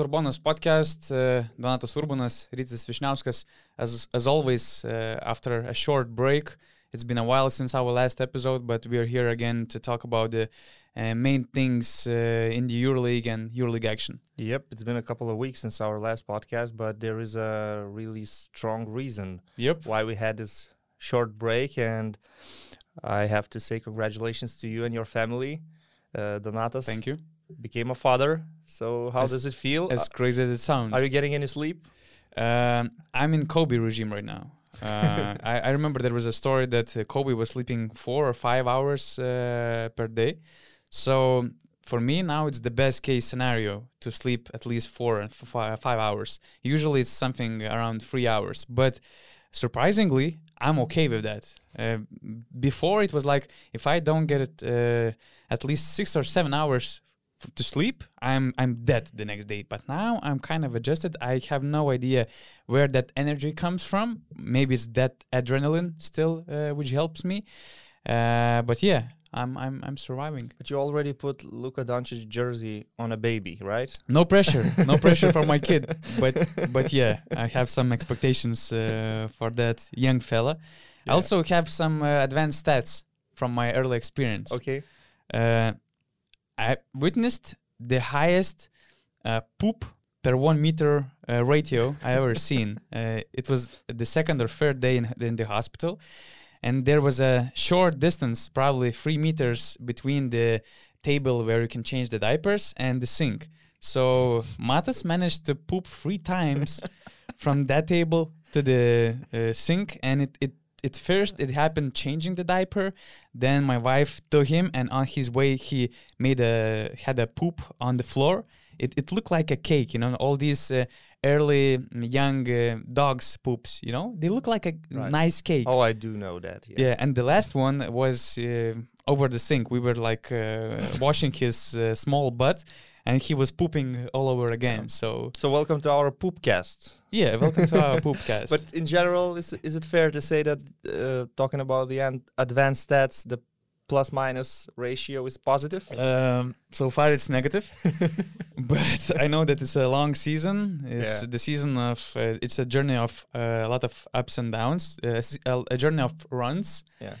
to Urbanos podcast. Uh, Donatas Urbonas, Rytis Vysniauskas, as, as always, uh, after a short break. It's been a while since our last episode, but we are here again to talk about the uh, main things uh, in the EuroLeague and EuroLeague action. Yep, it's been a couple of weeks since our last podcast, but there is a really strong reason Yep. why we had this short break, and I have to say congratulations to you and your family. Uh, Donatas Thank you. Became a father. So how As- does it feel? As crazy as it sounds. Are you getting any sleep? Um, I'm in Kobe regime right now. Uh, I, I remember there was a story that uh, Kobe was sleeping four or five hours uh, per day. So for me now, it's the best case scenario to sleep at least four and five hours. Usually it's something around three hours, but surprisingly, I'm okay with that. Uh, before it was like if I don't get it uh, at least six or seven hours to sleep, I'm I'm dead the next day. But now I'm kind of adjusted. I have no idea where that energy comes from. Maybe it's that adrenaline still, uh, which helps me. Uh, but yeah, I'm I'm I'm surviving. But you already put Luka Doncic jersey on a baby, right? No pressure, no pressure for my kid. But but yeah, I have some expectations uh, for that young fella. I also have some uh, advanced stats from my early experience. Okay. I witnessed the highest uh, poop per one meter uh, ratio I ever seen. Uh, it was the second or third day in, in the hospital, and there was a short distance, probably three meters, between the table where you can change the diapers and the sink. So Matas managed to poop three times from that table to the uh, sink, and it, it it first it happened changing the diaper then my wife took him and on his way he made a had a poop on the floor it, it looked like a cake you know all these uh, early young uh, dogs poops you know they look like a Right. nice cake Oh, I do know that. Yeah. yeah and the last one was uh, over the sink we were like uh, washing his uh, small butt and he was pooping all over again so So welcome to our poopcast. yeah welcome to our poopcast But in general, is is it fair to say that uh, talking about the an- advanced stats, the plus minus ratio is positive? Um, so far it's negative, but I know that it's a long season. It's Yeah. the season of uh, it's a journey of uh, a lot of ups and downs. Uh, a journey of runs, Yeah.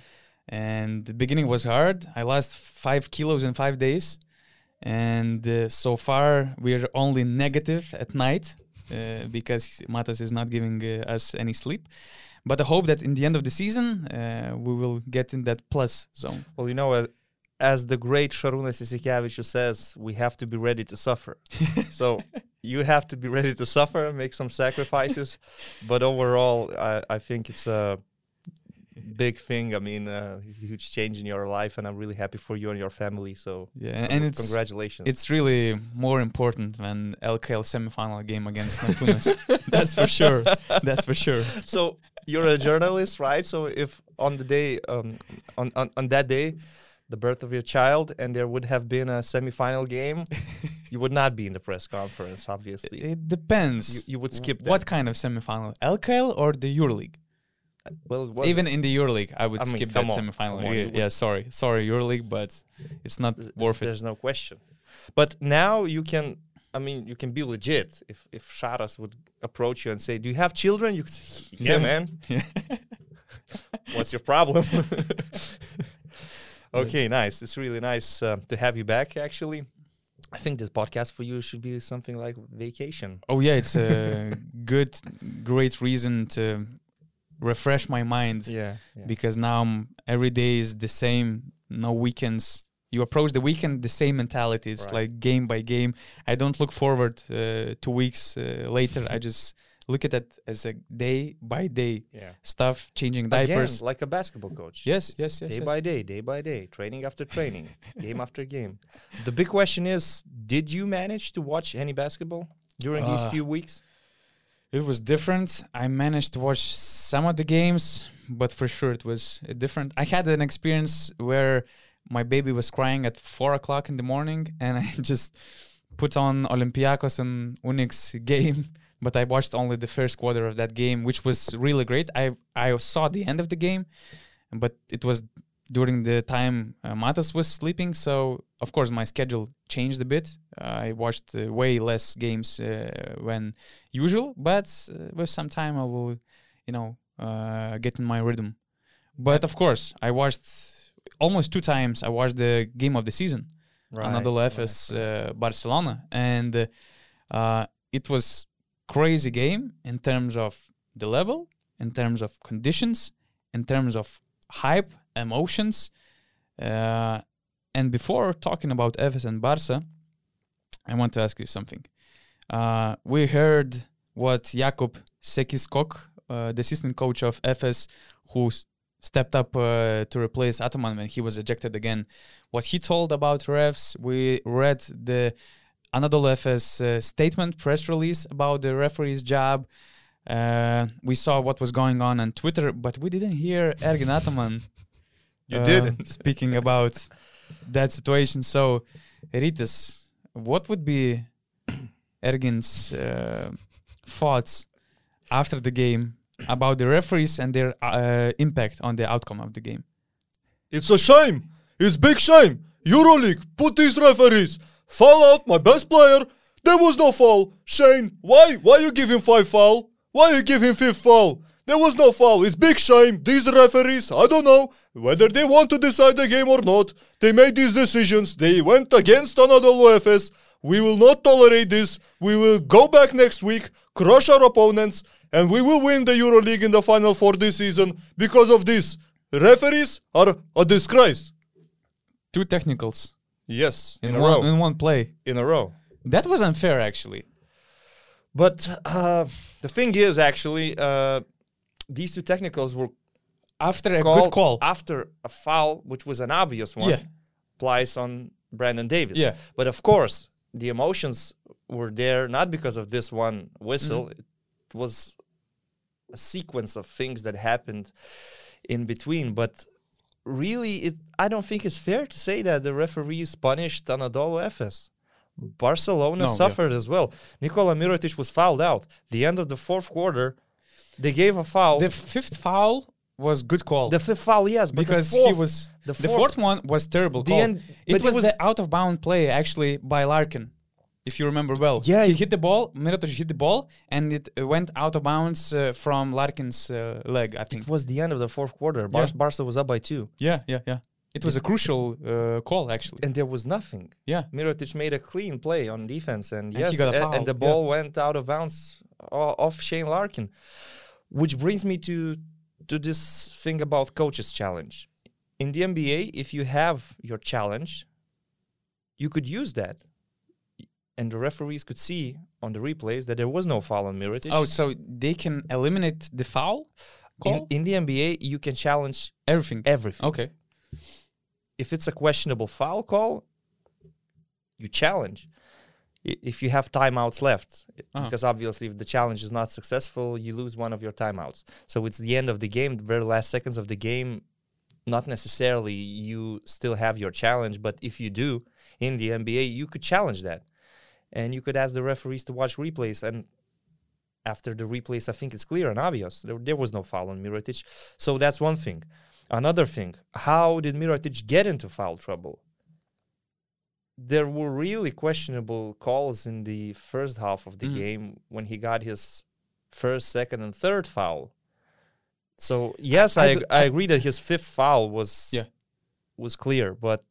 and the beginning was hard. I lost five kilos in five days, and uh, so far we're only negative at night uh, because Matas is not giving uh, us any sleep. But I hope that in the end of the season uh, we will get in that plus zone. Well, you know, as, as the great Sharunas Jasikevičius says, we have to be ready to suffer. so you have to be ready to suffer, make some sacrifices. but overall, I, I think it's a big thing. I mean, a huge change in your life, and I'm really happy for you and your family. So, Yeah, and it's congratulations. It's really more important than LKL semifinal game against Neptunus. That's for sure. That's for sure. so you're a journalist, right? So if on the day, um, on, on on that day, the birth of your child, and there would have been a semifinal game, you would not be in the press conference, obviously. It depends. You- you would skip that. What kind of semifinal? LKL or the EuroLeague? Well, it was Even in the EuroLeague, I would I mean, skip that semifinal. on, yeah, yeah, sorry. Sorry, EuroLeague, but it's not worth it. There's no question. But now you can. I mean, you can be legit. If if Sharas would approach you and say, "Do you have children?" You could say, "Yeah, Yeah. man. What's your problem?" okay, nice. It's really nice uh, to have you back. Actually, I think this podcast for you should be something like vacation. Oh yeah, it's a good, great reason to refresh my mind. Yeah. because now I'm, every day is the same no weekends you approach the weekend the same mentality it's Right. like game by game i don't look forward uh, two weeks uh, later i just look at it as a day by day Yeah. stuff changing Again, like a basketball coach. Yes, It's yes, yes, Day yes. by day, day by day, training after training, game after game. The big question is, did you manage to watch any basketball during these Uh, few weeks? It was different. I managed to watch some of the games but for sure it was different. I had an experience where my baby was crying at four o'clock in the morning and i just put on olympiacos and UNICS game but i watched only the first quarter of that game which was really great. I i saw the end of the game but it was during the time uh, Matas was sleeping. So of course my schedule changed a bit. I watched uh, way less games uh, when usual, but uh, with some time I will, you know, uh, get in my rhythm. But of course I watched almost two times. I watched the game of the season, Anadolu Efes uh, Barcelona, and uh, it was crazy game in terms of the level, in terms of conditions, in terms of hype, emotions. Uh, and before talking about Efes and Barca, I want to ask you something. Uh, we heard what Jakub Sekiskok, uh, the assistant coach of Efes, who stepped up uh, to replace Ataman when he was ejected again, what he told about refs. We read the Anadolu Efes uh, statement, press release about the referee's job. Uh, we saw what was going on on Twitter, but we didn't hear Ergin Ataman You uh, didn't. speaking about that situation. So, Rytis, what would be Ergin's uh, thoughts after the game about the referees and their uh, impact on the outcome of the game? It's a shame. It's big shame. EuroLeague, put these referees. Foul out my best player. There was no foul. Shane, why? Why you give him five foul? Why you give him fifth foul? There was no foul. It's big shame. These referees, I don't know whether they want to decide the game or not. They made these decisions. They went against Anadolu Efes. We will not tolerate this. We will go back next week, crush our opponents, and we will win the EuroLeague in the final for this season because of this. Referees are a disgrace. Two technicals Yes, in, in, a one row. in one play. In a row. That was unfair, actually. But uh, the thing is, actually, uh, these two technicals were After a good call. after a foul, which was an obvious one, Yeah. applies on Brandon Davies. Yeah. But of course, the emotions were there not because of this one whistle. Mm-hmm. It was a sequence of things that happened in between. But really, it I don't think it's fair to say that the referees punished Anadolu Efes. Barcelona No, yeah. suffered as well. Nikola Mirotic was fouled out. The end of the fourth quarter, they gave a foul. The fifth foul was good call. The fifth foul, yes, but because the fourth, he was the the, fourth- fourth one was terrible call. end- it it was, was- the out of bound play actually by Larkin, if you remember well. Yeah, he it- hit the ball. Mirotic hit the ball, and it uh, went out of bounds uh, from Larkin's uh, leg. I think. It was the end of the fourth quarter. Bar- Yeah. Barca was up by two, Yeah, yeah, yeah. It was a crucial uh, call actually. and there was nothing. Yeah, Mirotic made a clean play on defense, and, And yes, got a a- and the yeah. ball went out of bounds off Shane Larkin, which brings me to to this thing about coaches challenge. In the NBA, if you have your challenge, you could use that, and the referees could see on the replays that there was no foul on Mirotic. Oh, so they can eliminate the foul in, in the NBA, you can challenge Everything. everything. Okay. if it's a questionable foul call, you challenge. If you have timeouts left, Uh-huh. because obviously if the challenge is not successful, you lose one of your timeouts. So it's the end of the game, the very last seconds of the game. Not necessarily you still have your challenge, but if you do in the NBA, you could challenge that, and you could ask the referees to watch replays. And after the replays, I think it's clear and obvious there, there was no foul on Mirotic. So that's one thing. Another thing, how did Mirotic get into foul trouble? There were really questionable calls in the first half of the Mm. game when he got his first, second, and third foul. So yes, I, I I I- agree that his fifth foul was Yeah. was clear, but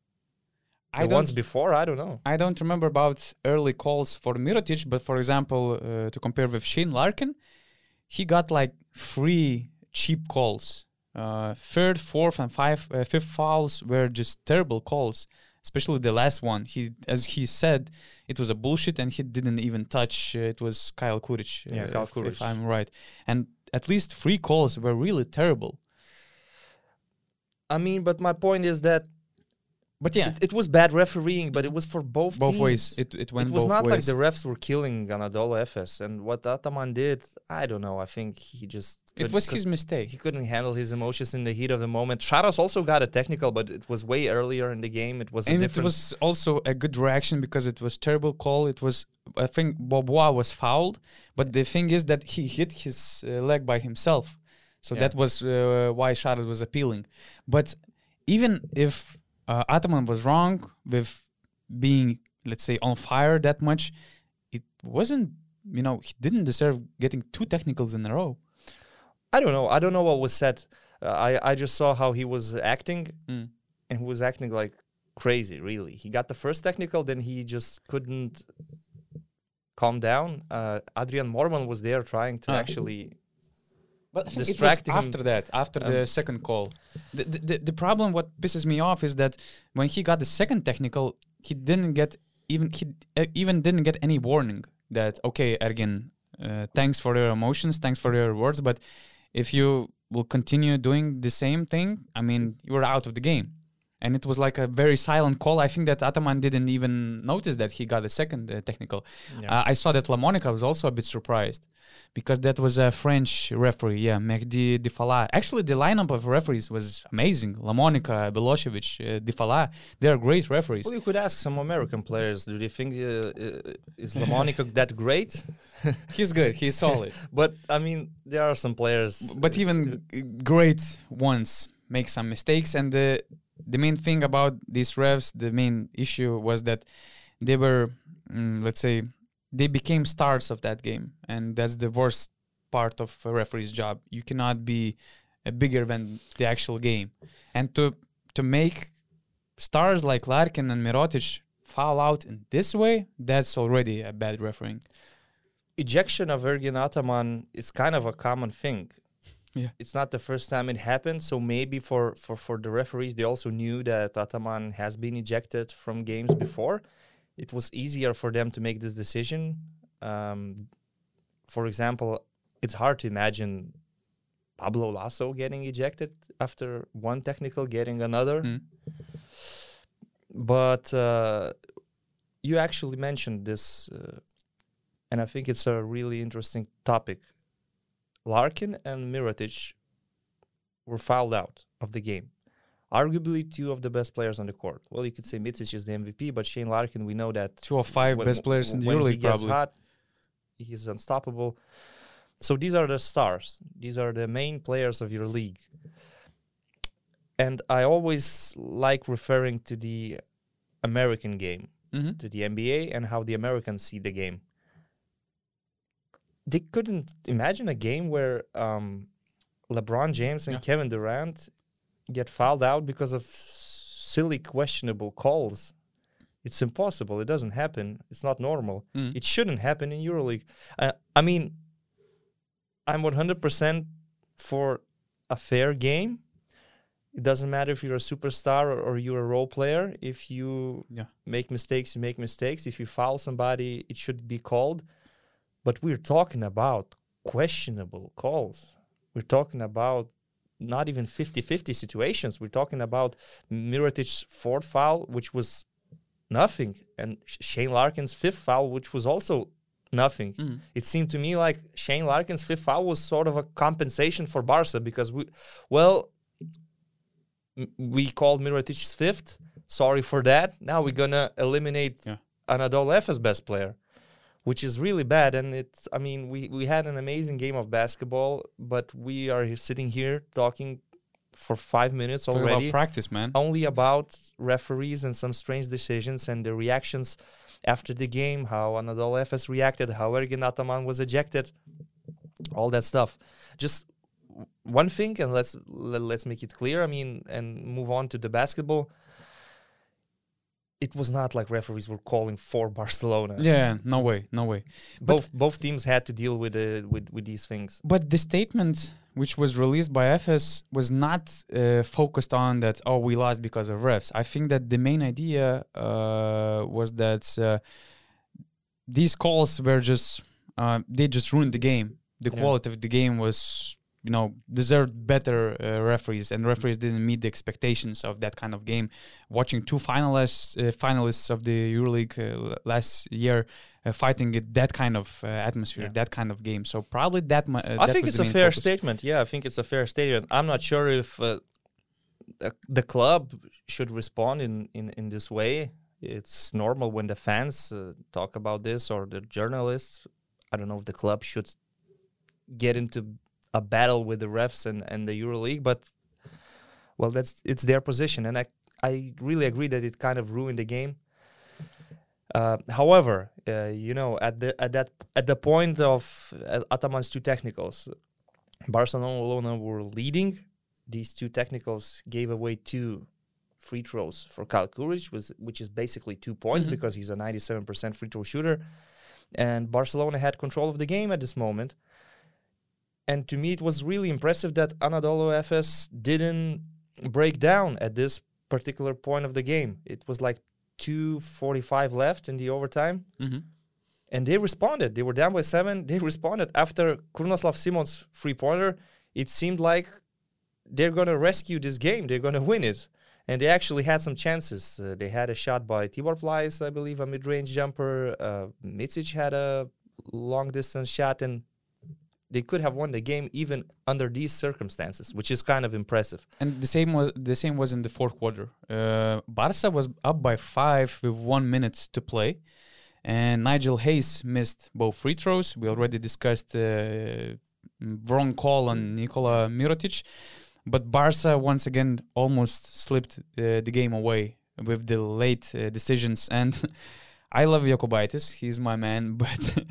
I the ones before, I don't know. I don't remember about early calls for Mirotic, but for example, uh, to compare with Shane Larkin, he got like three cheap calls. Uh, third, fourth, and five, uh, fifth fouls were just terrible calls. Especially the last one. He, as he said, it was a bullshit, and he didn't even touch. Uh, it was Kyle Kuric. Yeah, uh, Kyle if, if I'm right. And at least three calls were really terrible. I mean, but my point is that But yeah, it, it was bad refereeing, but it was for both both teams. ways. It it went it was not ways. like the refs were killing Anadolu Efes, and what Ataman did, I don't know. I think he just it was his mistake. he couldn't handle his emotions in the heat of the moment. Sharas also got a technical, but it was way earlier in the game. It was a and it was also a good reaction because it was terrible call. It was I think Beaubois was fouled, but the thing is that he hit his uh, leg by himself, so Yeah. that was uh, why Charlotte was appealing. But even if uh, Ataman was wrong with being, let's say, on fire that much, it wasn't. You know, he didn't deserve getting two technicals in a row. I don't know. I don't know what was said. Uh, I I just saw how he was acting, Mm. and he was acting like crazy. Really, he got the first technical, then he just couldn't calm down. Uh, Adrien Moerman was there trying to Ah. actually. But I think Distracting after that, after Um, the second call. The, the, the, the problem, what pisses me off, is that when he got the second technical, he didn't get even he uh, even didn't get any warning that okay, Ergin, uh, thanks for your emotions, thanks for your words, but if you will continue doing the same thing, I mean, you are out of the game. And it was like a very silent call. I think that Ataman didn't even notice that he got a second uh, technical. Uh, I saw that Lamonica was also a bit surprised because that was a French referee, yeah, Mehdi Difallah. Actually, the lineup of referees was amazing. Lamonica, Milosevic, uh, Difallah, they are great referees. Well, you could ask some American players. Do they think uh, uh, is Lamonica that great? He's good, he's solid. But I mean, there are some players. but even uh, great ones make some mistakes and the the main thing about these refs the main issue was that they were mm, let's say they became stars of that game. And that's the worst part of a referee's job. You cannot be uh, bigger than the actual game. And to to make stars like Larkin and Mirotic foul out in this way that's already a bad refereeing. Ejection of Ergin Ataman is kind of a common thing. Yeah. It's not the first time it happened, so maybe for, for, for the referees, they also knew that Ataman has been ejected from games before. It was easier for them to make this decision. Um, for example, it's hard to imagine Pablo Laso getting ejected after one technical, getting another. Mm. But uh, you actually mentioned this, uh, and I think it's a really interesting topic. Larkin and Mirotic were fouled out of the game. Arguably, two of the best players on the court. Well, you could say Micic is the MVP, but Shane Larkin, we know that two of five when- best players in the when he gets probably hot, he's unstoppable. So these are the stars. These are the main players of your league. And I always like referring to the American game, Mhm. to the NBA, and how the Americans see the game. They couldn't imagine a game where um, LeBron James and Yeah. Kevin Durant get fouled out because of silly, questionable calls. It's impossible. It doesn't happen. It's not normal. Mm. It shouldn't happen in EuroLeague. Uh, I mean, I'm 100% for a fair game. It doesn't matter if you're a superstar or, or you're a role player. If you Yeah. make mistakes, you make mistakes. If you foul somebody, it should be called. But we're talking about questionable calls. We're talking about not even 50 50 situations. We're talking about Mirotic's fourth foul, which was nothing, and Shane Larkin's fifth foul, which was also nothing. Mm. It seemed to me like Shane Larkin's fifth foul was sort of a compensation for Barca because we, well, we called Mirotic's fifth. Sorry for that. Now we're gonna eliminate Yeah. Anadol Efes best player, which is really bad. And it's, I mean, we we had an amazing game of basketball, but we are sitting here talking for five minutes Talk already about practice man only about referees and some strange decisions and the reactions after the game, how Anadolu Efes reacted, how Ergin Ataman was ejected, all that stuff. Just one thing, and let's le- let's make it clear. I mean, and move on to the basketball. It was not like referees were calling for Barcelona. yeah no way no way Both both teams had to deal with uh, with with these things. But the statement which was released by Efes was not uh, focused on that. Oh, we lost because of refs. I think that the main idea uh, was that uh, these calls were just uh, they just ruined the game. The Yeah. quality of the game was you know deserved better uh, referees, and referees didn't meet the expectations of that kind of game. Watching two finalists uh, finalists of the EuroLeague uh, last year uh, fighting it, that kind of uh, atmosphere, Yeah. that kind of game. So probably that. mu- Uh, I that think it's a fair statement. Yeah, I think it's a fair statement. I'm not sure if uh, the, the club should respond in, in, in this way. It's normal when the fans uh, talk about this or the journalists. I don't know if the club should get into a battle with the refs and, and the EuroLeague, but well, that's it's their position, and I I really agree that it kind of ruined the game. Uh, however, uh, you know, at the at that at the point of uh, Ataman's two technicals, Barcelona Lona were leading. These two technicals gave away two free throws for Kyle Kuric, was which is basically two points Mhm. because he's a 97% free throw shooter, and Barcelona had control of the game at this moment. And to me, it was really impressive that Anadolu Efes didn't break down at this particular point of the game. It was like 2:45 left in the overtime, hmm and they responded. They were down by seven. They responded after Krunoslav Simon's free pointer. It seemed like they're gonna rescue this game. They're gonna win it, and they actually had some chances. Uh, they had a shot by Tibor Pleiss, I believe, a mid-range jumper. Uh, Micic had a long-distance shot, and they could have won the game even under these circumstances, which is kind of impressive. And the same was the same was in the fourth quarter. Uh, Barca was up by five with one minute to play, and Nigel Hayes missed both free throws. We already discussed uh, wrong call on Nikola Mirotic, but Barca once again almost slipped uh, the game away with the late uh, decisions. And I love Jokubaitis; he's my man, but.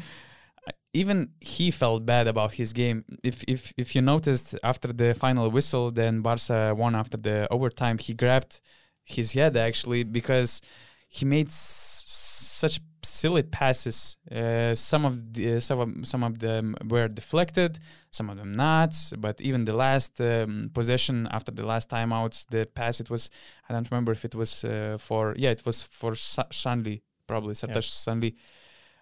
Even he felt bad about his game. If if if you noticed after the final whistle, then Barca won after the overtime. He grabbed his head actually because he made such silly passes. Uh, some of the, some of, some of them were deflected, some of them not. But even the last um, possession after the last timeouts, the pass it was I don't remember if it was uh, for yeah it was for Sa- Sanli probably Sertac Sanli.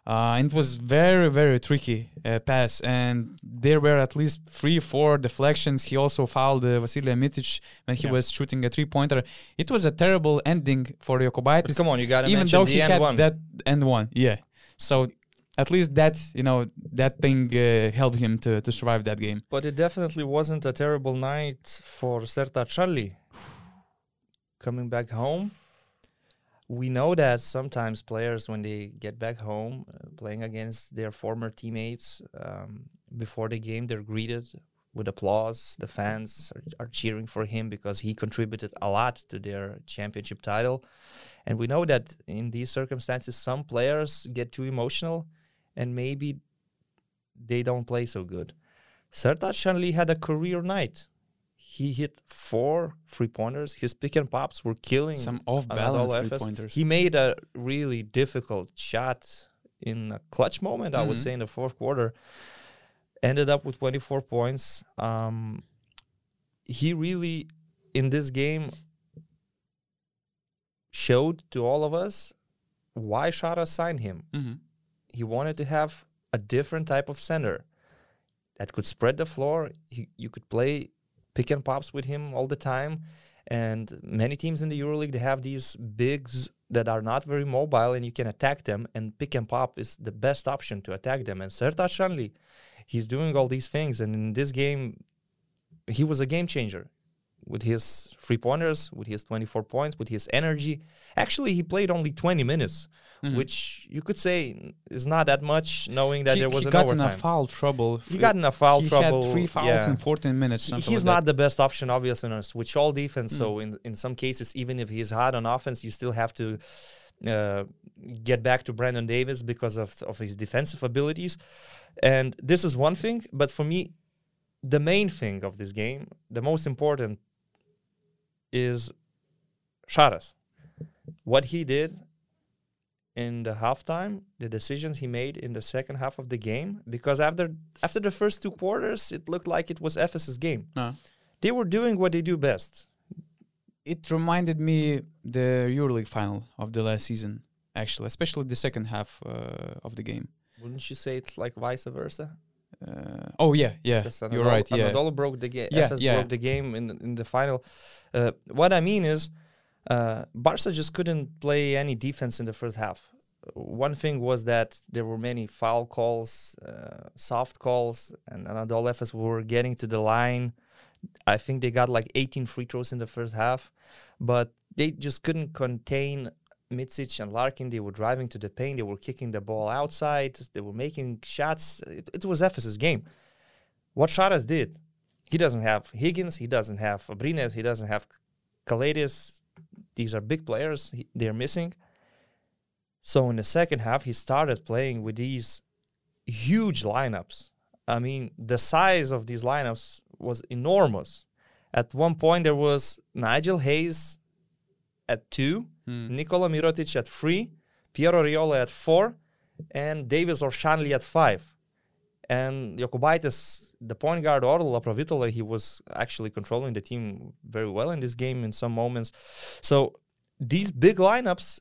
Uh, and it was very very tricky uh, pass, and there were at least three four deflections. He also fouled uh, Vasilije Micic when he Yeah. was shooting a three pointer. It was a terrible ending for But Jokubaitis come on, you got to even though he had one. that end one yeah so at least that you know that thing uh, helped him to, to survive that game But it definitely wasn't a terrible night for Sertac Sanli. Coming back home, we know that sometimes players, when they get back home, uh, playing against their former teammates, um, before the game, they're greeted with applause. The fans are, are cheering for him because he contributed a lot to their championship title. And we know that in these circumstances, some players get too emotional and maybe they don't play so good. Sertac Sanli had a career night. He hit four three pointers. His pick and pops were killing some off balance three pointers He made a really difficult shot in a clutch moment, I would Mhm. say, in the fourth quarter. Ended up with 24 points. Um, he really, in this game, showed to all of us why Shara signed him Mhm. he wanted to have a different type of center that could spread the floor. He, you could play pick and pops with him all the time. And many teams in the EuroLeague they have these bigs that are not very mobile, and you can attack them. And pick and pop is the best option to attack them. And Sertac Sanli, he's doing all these things. And in this game, he was a game changer with his three pointers, with his 24 points, with his energy. Actually, he played only 20 minutes, Mhm. which you could say is not that much, knowing that he, there was he an got in a foul trouble he got in a foul he trouble. had three fouls yeah. in 14 minutes He- he's like not the best option, obviously, in a switch all defense. Mm. So in in some cases, even if he's hot on offense, you still have to uh, get back to Brandon Davies because of of his defensive abilities. And this is one thing, but for me, the main thing of this game, the most important, is Sharas. What he did in the halftime, the decisions he made in the second half of the game, because after after the first two quarters, it looked like it was Efes' game. that. No. They were doing what they do best. it reminded me the EuroLeague final of the last season actually especially the second half uh, of the game Wouldn't you say it's like vice versa? Uh, oh yeah yeah Because you're right yeah Anadolu broke the game. Yeah, Efes yeah. broke the game in the, in the final. Uh, what I mean is, uh, Barca just couldn't play any defense in the first half. One thing was that there were many foul calls, uh, soft calls, and Anadolu Efes were getting to the line. I think they got like 18 free throws in the first half, but they just couldn't contain Micic and Larkin. They were driving to the paint. They were kicking the ball outside. They were making shots. It, it was Efes' game. What Sharas did, he doesn't have Higgins, he doesn't have Abrines, he doesn't have Calathes. These are big players he, they're missing. So in the second half, he started playing with these huge lineups. I mean, the size of these lineups was enormous. At one point, there was Nigel Hayes at two, Hmm. Nikola Mirotic at three, Pierre Oriola at four, and Davies or Sanli at five. And Jokubaitis, the point guard, or Laprovitola, he was actually controlling the team very well in this game in some moments. So these big lineups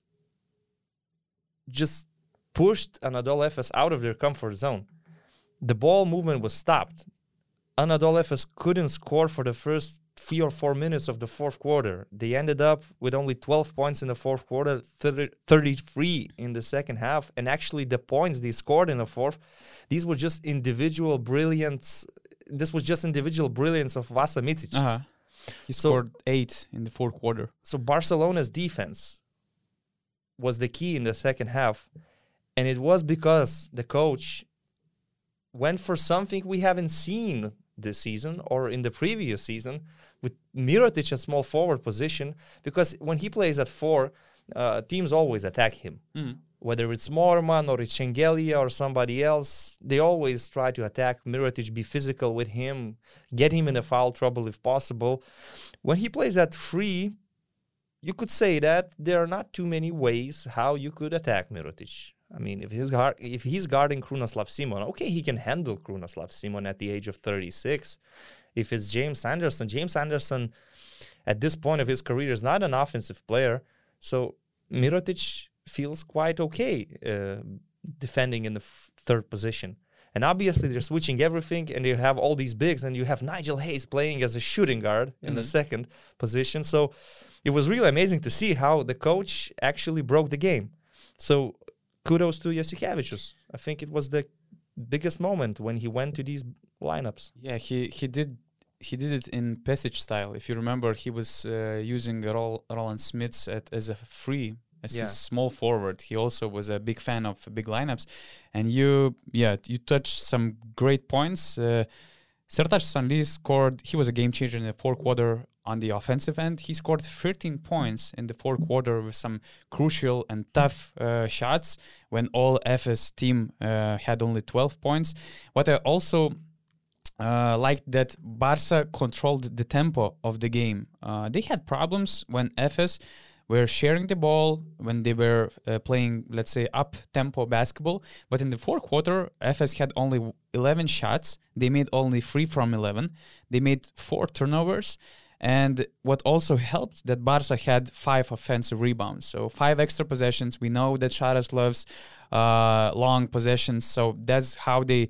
just pushed Anadolu Efes out of their comfort zone. The ball movement was stopped. Anadolu Efes couldn't score for the first three or four minutes of the fourth quarter. They ended up with only 12 points in the fourth quarter, 30, 33 in the second half. And actually, the points they scored in the fourth, these were just individual brilliance. This was just individual brilliance of Vasa Micic. Uh-huh. He So- scored eight in the fourth quarter. so Barcelona's defense was the key in the second half, and it was because the coach went for something we haven't seen this season or in the previous season with Mirotic at small forward position. Because when he plays at four, uh, teams always attack him. Mm. Whether it's Moerman or it's Shengelia or somebody else, they always try to attack Mirotic, be physical with him, get him in a foul trouble if possible. When he plays at three, you could say that there are not too many ways how you could attack Mirotic. I mean, if he's guard, if he's guarding Krunoslav Simon, okay, he can handle Krunoslav Simon at the age of 36. If it's James Anderson, James Anderson at this point of his career is not an offensive player, so Mirotic feels quite okay uh, defending in the f- third position. And obviously, they're switching everything, and you have all these bigs, and you have Nigel Hayes playing as a shooting guard in the Mhm. second position. So it was really amazing to see how the coach actually broke the game. So kudos to Jasikevicius. I think it was the biggest moment when he went to these lineups. Yeah, he he did he did it in passage style. If you remember, he was uh, using Rol- Rolands Šmits at, as a free as Yeah. his small forward. He also was a big fan of big lineups, and you yeah you touched some great points. Uh, Sertac Sanli scored. He was a game changer in the fourth quarter on the offensive end. He scored 13 points in the fourth quarter with some crucial and tough uh, shots when all Efes team uh, had only 12 points. What I also uh, liked that Barca controlled the tempo of the game. Uh, they had problems when Efes were sharing the ball when they were uh, playing, let's say, up tempo basketball. But in the fourth quarter, Efes had only 11 shots. They made only three from 11. They made four turnovers. And what also helped that Barca had five offensive rebounds, so five extra possessions. We know that Sharas loves uh, long possessions, so that's how they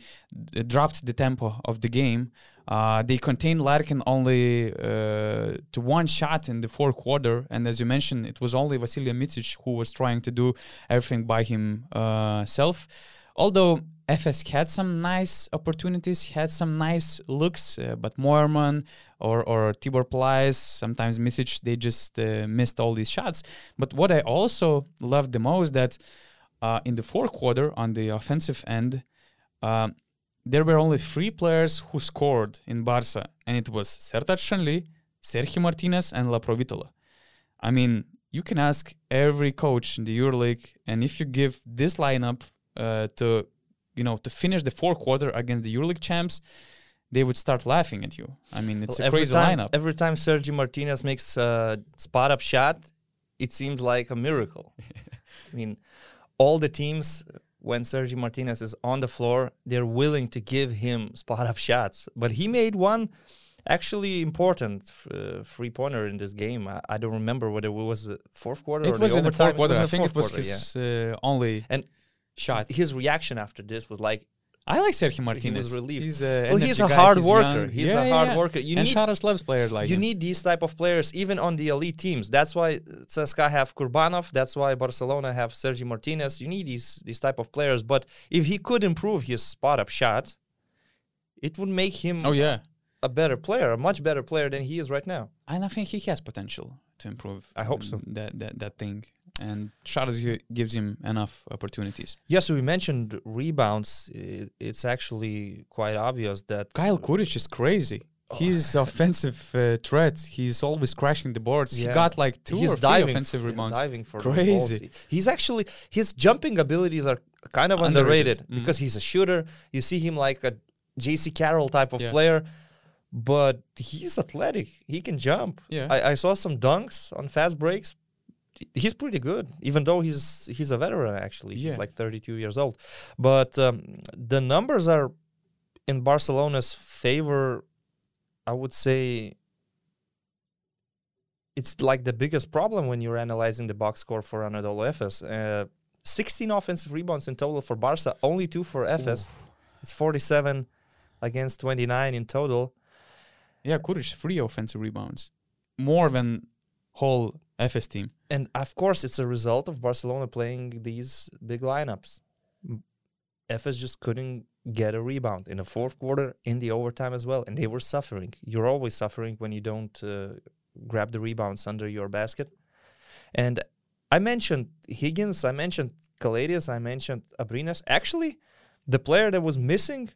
d- dropped the tempo of the game. Uh, they contained Larkin only uh, to one shot in the fourth quarter, and as you mentioned, it was only Vasilij Micic who was trying to do everything by himself. Although Efes had some nice opportunities, had some nice looks, uh, but Moerman or or Tibor Pleiss, sometimes Micic, they just uh, missed all these shots. But what I also loved the most that uh, in the fourth quarter on the offensive end, uh, there were only three players who scored in Barca, and it was Sertac Sanli, Sergio Martinez, and Laprovitola. I mean, you can ask every coach in the EuroLeague, and if you give this lineup uh, to, you know, to finish the fourth quarter against the EuroLeague champs, they would start laughing at you. I mean, it's Well, a crazy time, lineup. Every time Sergio Martinez makes a spot up shot, it seems like a miracle. I mean, all the teams when Sergio Martinez is on the floor, they're willing to give him spot up shots. But he made one actually important uh, three pointer in this game. I, I don't remember whether it was the fourth quarter or It was the in the fourth quarter. I think it was quarter, yeah. his uh, only And shot. His reaction after this was like, I like Sergio Martinez. relieved. He's a well, he's a guy, hard he's worker. young. He's Yeah, a yeah, hard yeah. worker. You and need Sharas loves players like you him. need these type of players even on the elite teams. That's why CSKA have Kurbanov. That's why Barcelona have Sergi Martinez. You need these these type of players. But if he could improve his spot up shot, it would make him oh yeah, a better player, a much better player than he is right now. and I think he has potential to improve. I hope so. That that that thing, and Sharas gi- gives him enough opportunities. Yes, so we mentioned rebounds. It's actually quite obvious that Kyle Kuric is crazy. He's offensive uh, threat. He's always crashing the boards. He got like two he's or three offensive rebounds. diving for Crazy. He's actually his jumping abilities are kind of Underrated. underrated, Mhm. because he's a shooter. You see him like a Jaycee Carroll type of Yeah. player, but he's athletic. He can jump. Yeah. I, I saw some dunks on fast breaks. He's pretty good, even though he's he's a veteran. Actually, Yeah. he's like 32 years old. But um, the numbers are in Barcelona's favor. I would say it's like the biggest problem when you're analyzing the box score for Anadolu Efes. Uh, 16 offensive rebounds in total for Barca, only two for Efes. It's 47 against 29 in total. Yeah, Kuric three offensive rebounds, more than whole Efes team. And of course, it's a result of Barcelona playing these big lineups. Efes just couldn't get a rebound in the fourth quarter, in the overtime as well, and they were suffering. You're always suffering when you don't uh, grab the rebounds under your basket. And I mentioned Higgins, I mentioned Calathes, I mentioned Abrines. Actually, the player that was missing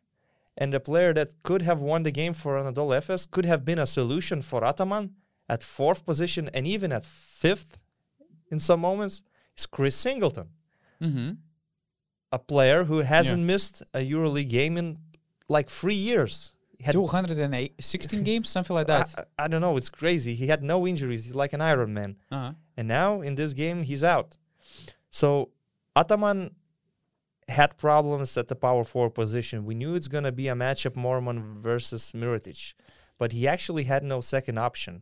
and the player that could have won the game for Anadolu Efes could have been a solution for Ataman at fourth position and even at fifth in some moments is Chris Singleton, Mm-hmm. a player who hasn't missed a EuroLeague game in like three years. He had- 216 games, something like that. I, I don't know. It's crazy. He had no injuries. He's like an Iron Man. Uh-huh. And now in this game, he's out. So Ataman had problems at the power forward position. We knew it's going to be a matchup Moerman versus Mirotic, but he actually had no second option.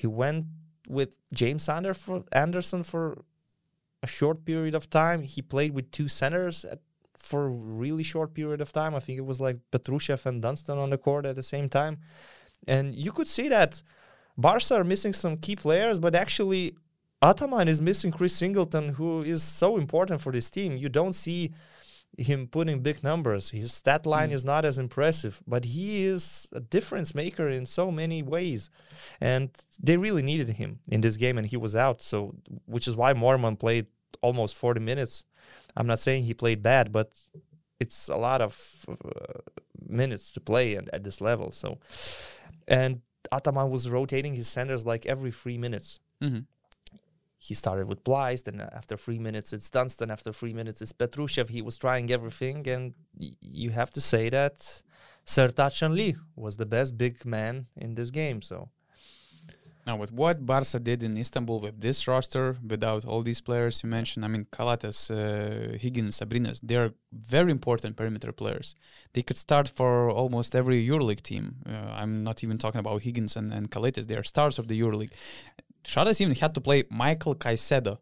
He went with James Anderson for a short period of time. He played with two centers at, for a really short period of time. I think it was like Petrushev and Dunston on the court at the same time. And you could see that Barca are missing some key players, but actually Ataman is missing Chris Singleton, who is so important for this team. You don't see him putting big numbers. His stat line Mm. is not as impressive, but he is a difference maker in so many ways. And they really needed him in this game, and he was out. So, which is why Moerman played almost 40 minutes. I'm not saying he played bad, but it's a lot of uh, minutes to play and at this level. So, and Ataman was rotating his centers like every three minutes hmm he started with Blythe, then after three minutes it's Dunston, after three minutes it's Petrushev. He was trying everything, and y- you have to say that Sertac Lee was the best big man in this game. So Now, with what Barca did in Istanbul with this roster, without all these players you mentioned, I mean, Calathes, uh, Higgins, Sabrinas, they're very important perimeter players. They could start for almost every EuroLeague team. Uh, I'm not even talking about Higgins and, and Calathes. They are stars of the EuroLeague. Sharas even had to play Michael Caicedo.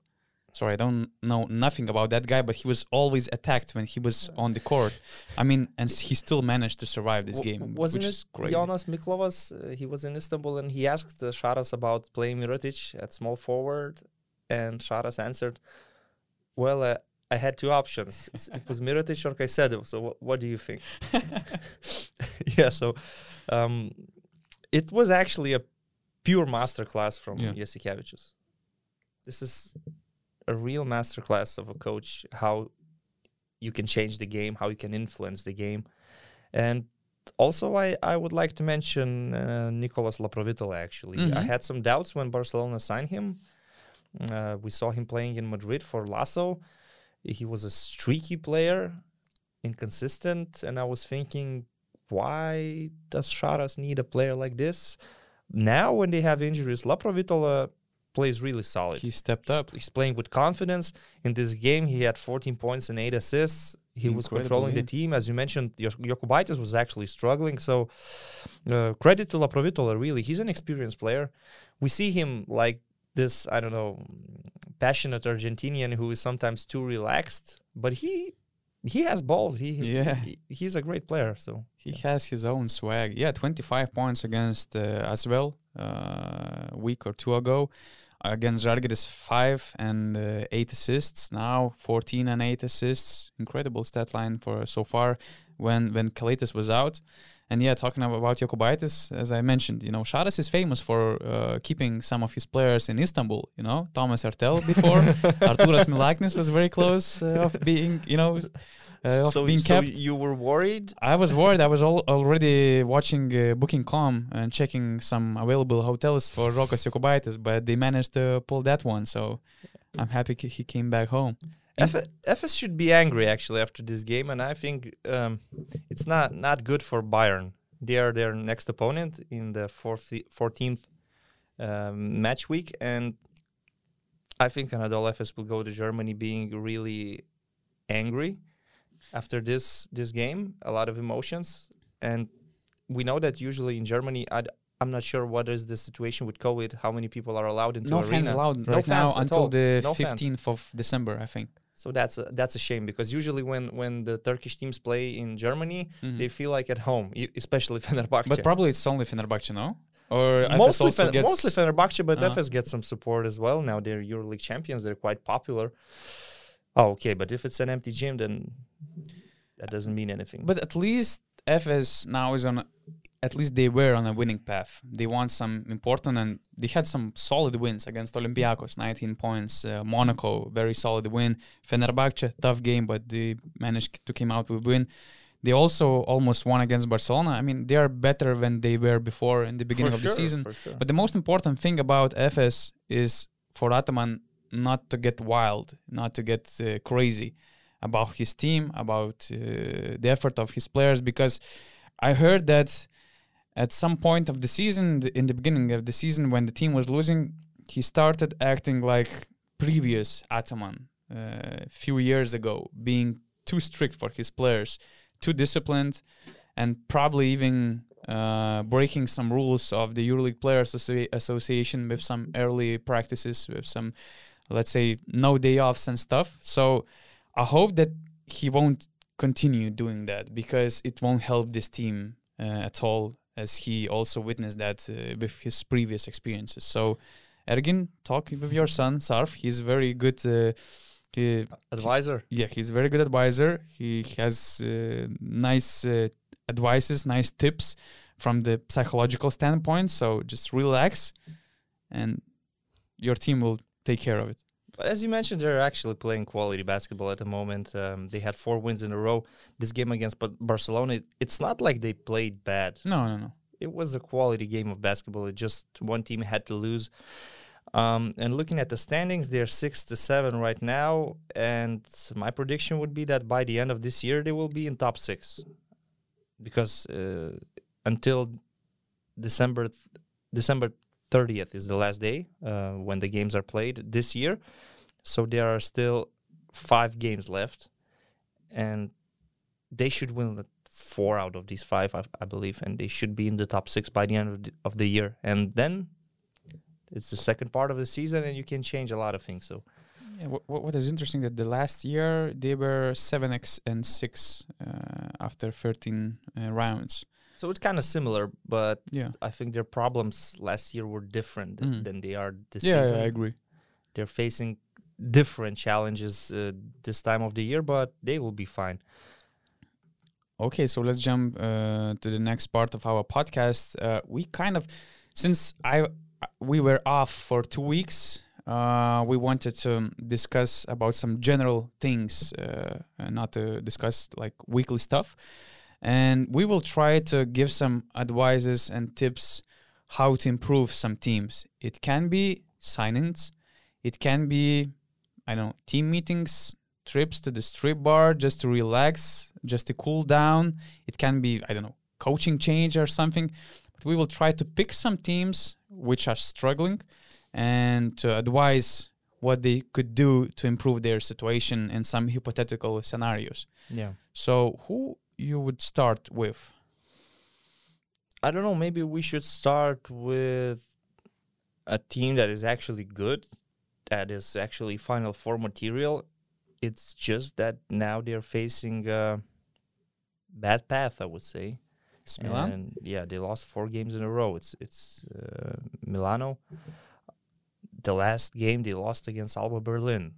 Sorry, I don't know nothing about that guy, but he was always attacked when he was on the court. I mean, and he still managed to survive this W- game, wasn't which it is crazy. Jonas Miklovas? Uh, he was in Istanbul and he asked uh, Sharas about playing Mirotic at small forward, and Sharas answered, "Well, uh, I had two options. It's, it was Mirotic or Caicedo. So wh- what do you think?" yeah. So um, it was actually a pure masterclass from Yeah. This is a real masterclass of a coach how you can change the game, how you can influence the game, and also I, I would like to mention uh, Nicolas Laprovitola. Actually, I Mhm. had some doubts when Barcelona signed him. Uh, we saw him playing in Madrid for Laso. He was a streaky player, inconsistent, and I was thinking, why does Sharas need a player like this? Now, when they have injuries, Laprovitola plays really solid. He stepped up. He's playing with confidence. In this game, he had 14 points and 8 assists. He was Incredible, controlling the team. As you mentioned, Jokubaitis was actually struggling. So, uh, credit to Laprovitola, really. He's an experienced player. We see him like this, I don't know, passionate Argentinian who is sometimes too relaxed, but he he has balls. He, Yeah. he he's a great player. So He has his own swag. Yeah, 25 points against uh, Asvel uh, a week or two ago. Against Žalgiris, five and uh, eight assists. Now 14 and eight assists. Incredible stat line for so far. When when Calathes was out, and yeah, talking about Jokubaitis, as I mentioned, you know, Sharas is famous for uh, keeping some of his players in Istanbul. You know, Thomas Artel before, Arturas Milaknis was very close uh, of being, you know, uh, of so being so kept. you were worried. I was worried. I was al- already watching uh, Booking.com and checking some available hotels for Rokas Jokubaitis, but they managed to pull that one. So I'm happy he came back home. Efes should be angry actually after this game, and I think um, it's not not good for Bayern. They are their next opponent in the 14th um, match week, and I think Anadolu Efes will go to Germany being really angry after this this game. A lot of emotions, and we know that usually in Germany, I'd, I'm not sure what is the situation with COVID. How many people are allowed into no arena? fans allowed No right now fans at until all. the No fans. 15th of December, I think. So that's a, that's a shame because usually when when the Turkish teams play in Germany, Mhm. they feel like at home, especially Fenerbahce. But probably it's only Fenerbahce, no? Or mostly Fen- gets mostly Fenerbahce, but Uh-huh. Efes gets some support as well. Now they're EuroLeague champions; they're quite popular. Oh, okay, but if it's an empty gym, then that doesn't mean anything. But at least Efes now is on. At least they were on a winning path. They won some important and they had some solid wins against Olympiacos, 19 points. Uh, Monaco, very solid win. Fenerbahce, tough game, but they managed to come out with a win. They also almost won against Barcelona. I mean, they are better than they were before in the beginning For of the season. sure. But the most important thing about Efes is for Ataman not to get wild, not to get uh, crazy about his team, about uh, the effort of his players. Because I heard that at some point of the season, in the beginning of the season, when the team was losing, he started acting like previous Ataman uh, a few years ago, being too strict for his players, too disciplined, and probably even uh, breaking some rules of the EuroLeague Players Associ- Association with some early practices, with some, let's say, no day offs and stuff. So I hope that he won't continue doing that because it won't help this team uh, at all, as he also witnessed that uh, with his previous experiences. So, Ergin, talk with your son, Sarf. He's very good. Uh, he- Advisor. yeah, he's a very good advisor. He has uh, nice uh, advices, nice tips from the psychological standpoint. So just relax, and your team will take care of it. But as you mentioned, they're actually playing quality basketball at the moment. Um, they had four wins in a row. This game against Ba- Barcelona, it- it's not like they played bad. No, no, no. It was a quality game of basketball. It just one team had to lose. Um, and looking at the standings, they're six to seven right now. And my prediction would be that by the end of this year, they will be in top six, because uh, until December th- December 30th is the last day uh, when the games are played this year. So there are still five games left, and they should win four out of these five, I, I believe, and they should be in the top six by the end of the, of the year. And then it's the second part of the season, and you can change a lot of things. So Yeah, what, what is interesting that the last year they were seven x and six uh, after thirteen uh, rounds. So it's kind of similar, but Yeah, I think their problems last year were different Mhm. than they are this yeah, season. yeah, I agree. They're facing different challenges uh, this time of the year, but they will be fine. Okay, so let's jump uh, to the next part of our podcast. Uh, we kind of, since I we were off for two weeks, uh, we wanted to discuss about some general things, uh, not to discuss like weekly stuff. And we will try to give some advices and tips how to improve some teams. It can be signings, it can be, I don't know, team meetings, trips to the strip bar just to relax, just to cool down. It can be, I don't know, coaching change or something. But we will try to pick some teams which are struggling and to advise what they could do to improve their situation in some hypothetical scenarios. Yeah. So, who you would start with? I don't know. Maybe we should start with a team that is actually good, that is actually Final Four material. It's just that now they're facing a bad path, I would say. It's Milan? And yeah, they lost four games in a row. It's it's uh, Milano. The last game they lost against Alba Berlin.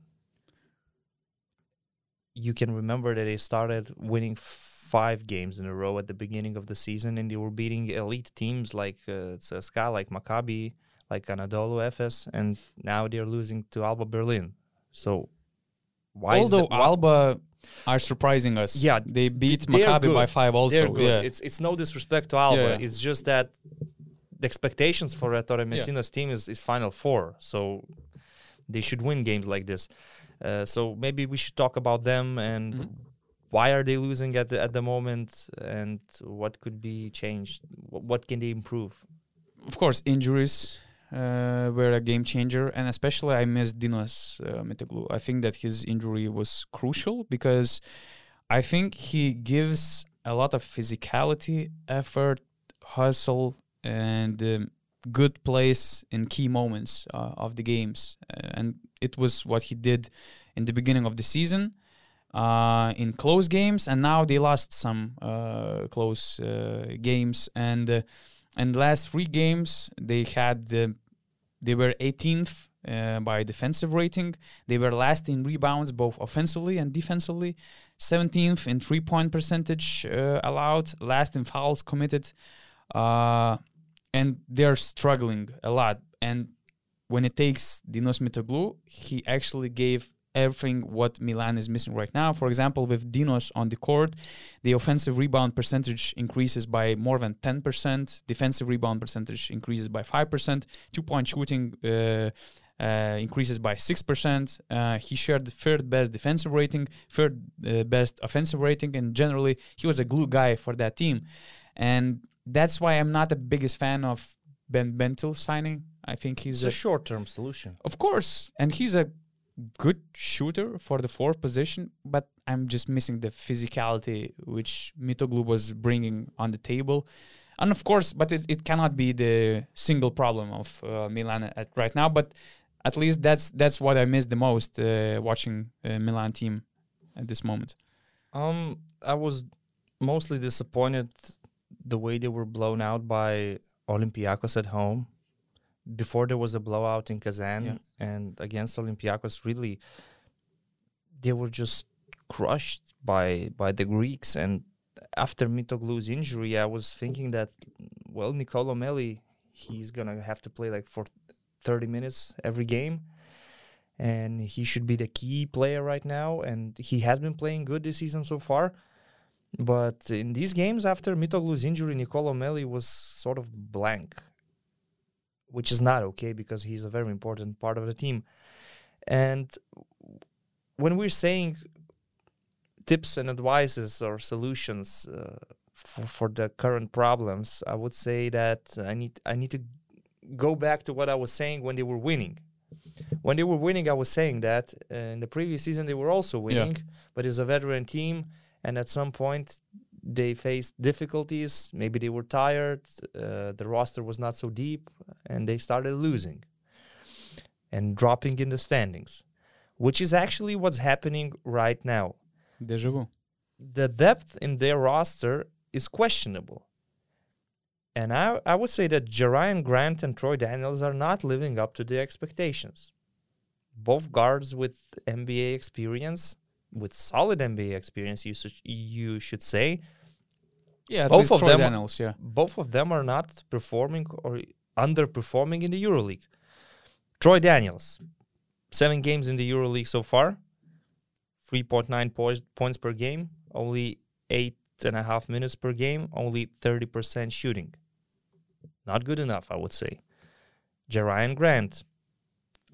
You can remember that they started winning five games in a row at the beginning of the season, and they were beating elite teams like uh, CSKA, like Maccabi, like Anadolu Efes, and now they're losing to Alba Berlin. So why? is Although Alba are surprising us. Yeah, they beat Maccabi by five. Also, yeah, It's it's no disrespect to Alba. Yeah. It's just that the expectations for Ettore Messina's team is, is Final Four, so they should win games like this. Uh, so maybe we should talk about them and Mhm. Why are they losing at the at the moment and what could be changed. What can they improve? of course, injuries uh, were a game changer, and especially I miss Dinos uh, Mitoglou. I think that his injury was crucial because I think he gives a lot of physicality, effort, hustle, and um, good place in key moments uh, of the games. Uh, and it was what he did in the beginning of the season. Uh, in close games, and now they lost some uh, close uh, games, and uh, and last three games they had they were 18th uh, by defensive rating. They were last in rebounds both offensively and defensively. 17th in three point percentage uh, allowed. Last in fouls committed, uh, and they're struggling a lot. And when it takes Dinos Mitoglou, he actually gave everything what Milan is missing right now. For example, with Dinos on the court, the offensive rebound percentage increases by more than 10%, defensive rebound percentage increases by 5%, two point shooting uh, uh, increases by 6%. Uh, he shared the third best defensive rating, third uh, best offensive rating, and generally, he was a glue guy for that team. And that's why I'm not the biggest fan of Ben Bentil signing. I think he's It's a short-term solution. of course, and he's a good shooter for the fourth position, but I'm just missing the physicality which Mitoglou was bringing on the table. And of course, but it, it cannot be the single problem of uh, Milan at right now. But at least that's that's what I miss the most uh, watching uh, Milan team at this moment. Um, I was mostly disappointed the way they were blown out by Olympiacos at home. Before there was a blowout in Kazan Yeah. and against Olympiacos, really, they were just crushed by by the Greeks. And after Mitoglou's injury, I was thinking that, well, Nicolo Melli, he's gonna have to play like for 30 minutes every game and he should be the key player right now. And he has been playing good this season so far. But in these games, after Mitoglou's injury, Nicolo Melli was sort of blank, which is not okay because he's a very important part of the team. And when we're saying tips and advices or solutions uh, for, for the current problems, I would say that I need I need to go back to what I was saying when they were winning. When they were winning, I was saying that uh, in the previous season they were also winning, but it's a veteran team, and at some point they faced difficulties. Maybe they were tired, uh, the roster was not so deep, and they started losing and dropping in the standings, which is actually what's happening right now. Deja vu. The depth in their roster is questionable. And I, I would say that Jerian Grant and Troy Daniels are not living up to the expectations. Both guards with NBA experience, with solid NBA experience, you, should you should say, Yeah, Both of Troy them- Daniels, yeah. both of them are not performing or underperforming in the EuroLeague. Troy Daniels, seven games in the EuroLeague so far, 3.9 points, points per game, only eight and a half minutes per game, only 30% shooting. Not good enough, I would say. Jerian Grant,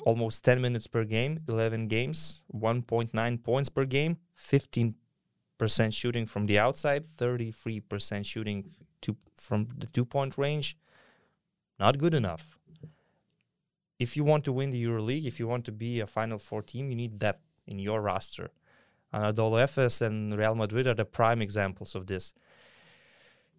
almost 10 minutes per game, 11 games, 1.9 points per game, 15% shooting from the outside, 33% shooting to, from the two point range. Not good enough. If you want to win the EuroLeague, if you want to be a Final Four team, you need depth in your roster. Anadolu Efes and Real Madrid are the prime examples of this.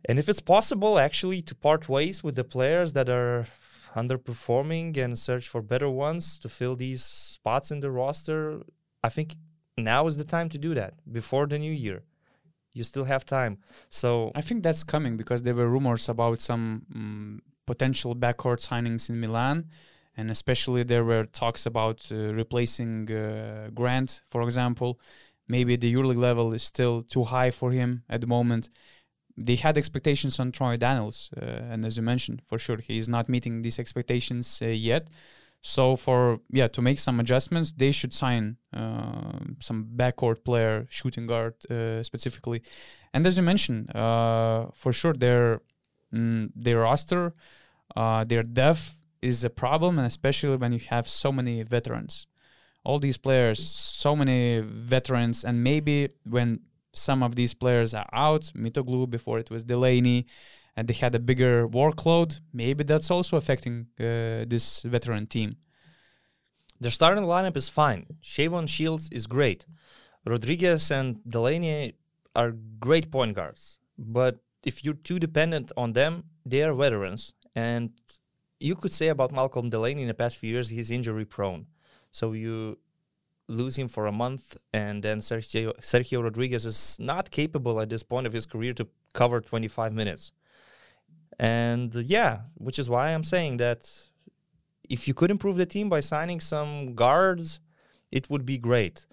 And if it's possible, actually, to part ways with the players that are underperforming and search for better ones to fill these spots in the roster, I think now is the time to do that before the new year. You still have time. So I think that's coming because there were rumors about some mm potential backcourt signings in Milan, and especially there were talks about uh, replacing uh, Grant, for example. Maybe the EuroLeague level is still too high for him at the moment. They had expectations on Troy Daniels, uh, and as you mentioned, for sure he is not meeting these expectations uh, yet. So for yeah to make some adjustments, they should sign uh, some backcourt player, shooting guard uh, specifically. And as you mentioned, uh, for sure their mm, their roster, uh, their depth is a problem, and especially when you have so many veterans. All these players, so many veterans, and maybe when some of these players are out, Mitoglou before it was Delaney, and they had a bigger workload, maybe that's also affecting uh, this veteran team. Their starting lineup is fine. Shavon Shields is great. Rodriguez and Delaney are great point guards. But if you're too dependent on them, they are veterans. And you could say about Malcolm Delaney in the past few years, he's injury prone. So you lose him for a month, and then Sergio, Sergio Rodriguez is not capable at this point of his career to cover 25 minutes. And uh, yeah, which is why I'm saying that if you could improve the team by signing some guards, it would be great.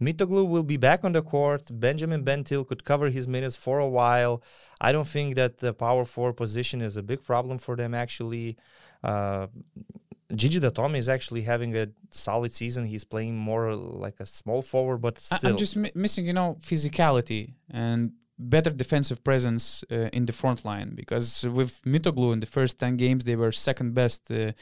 Mitoglou will be back on the court. Benjamin Bentil could cover his minutes for a while. I don't think that the power forward position is a big problem for them, actually. Uh, Gigi Datome is actually having a solid season. He's playing more like a small forward, but still. I'm just mi- missing, you know, physicality and better defensive presence uh, in the front line because with Mitoglou in the first 10 games, they were second best. Uh,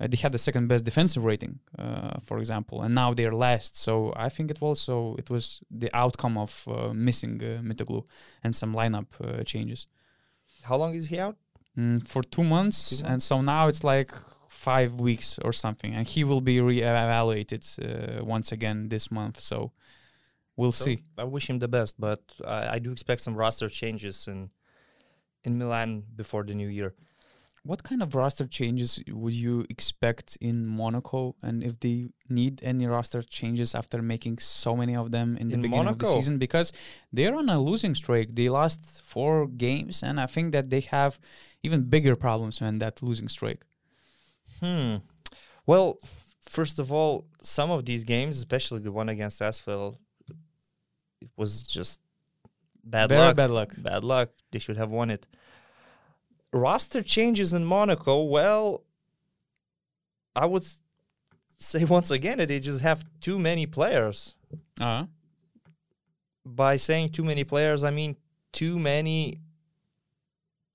uh, they had the second best defensive rating, uh, for example, and now they're last. So I think it also it was the outcome of uh, missing uh, Mitoglou and some lineup uh, changes How long is he out? mm, for two months, Two and so now it's like five weeks or something, and he will be reevaluated uh, once again this month. So we'll So see. I wish him the best, but I, I do expect some roster changes in in Milan before the new year. What kind of roster changes would you expect in Monaco, and if they need any roster changes after making so many of them in the In beginning of the season? Because they're on a losing streak. They lost four games, and I think that they have even bigger problems than that losing streak. Hmm. Well, first of all, some of these games, especially the one against ASVEL, it was just bad Very luck. bad luck. Bad luck. They should have won it. Roster changes in Monaco. Well, I would say once again that they just have too many players. Uh, By saying too many players, I mean too many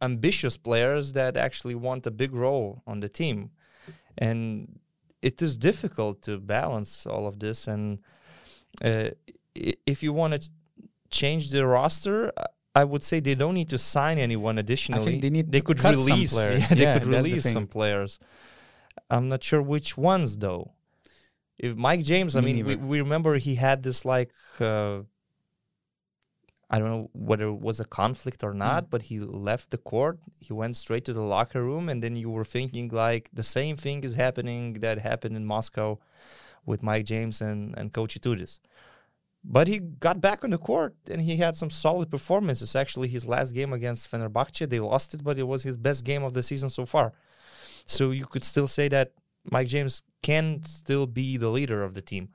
ambitious players that actually want a big role on the team. And it is difficult to balance all of this. And uh, if you want to change the roster, I- I would say they don't need to sign anyone additionally. they need they to could cut some release. players. Yeah, they Yeah, could that's the release some players. I'm not sure which ones though. If Mike James, I Me mean, we, we remember he had this like uh, I don't know whether it was a conflict or not, but he left the court. He went straight to the locker room, and then you were thinking like the same thing is happening that happened in Moscow with Mike James and and Coach Itoudis. But he got back on the court and he had some solid performances. Actually, his last game against Fenerbahce, they lost it, but it was his best game of the season so far. So you could still say that Mike James can still be the leader of the team.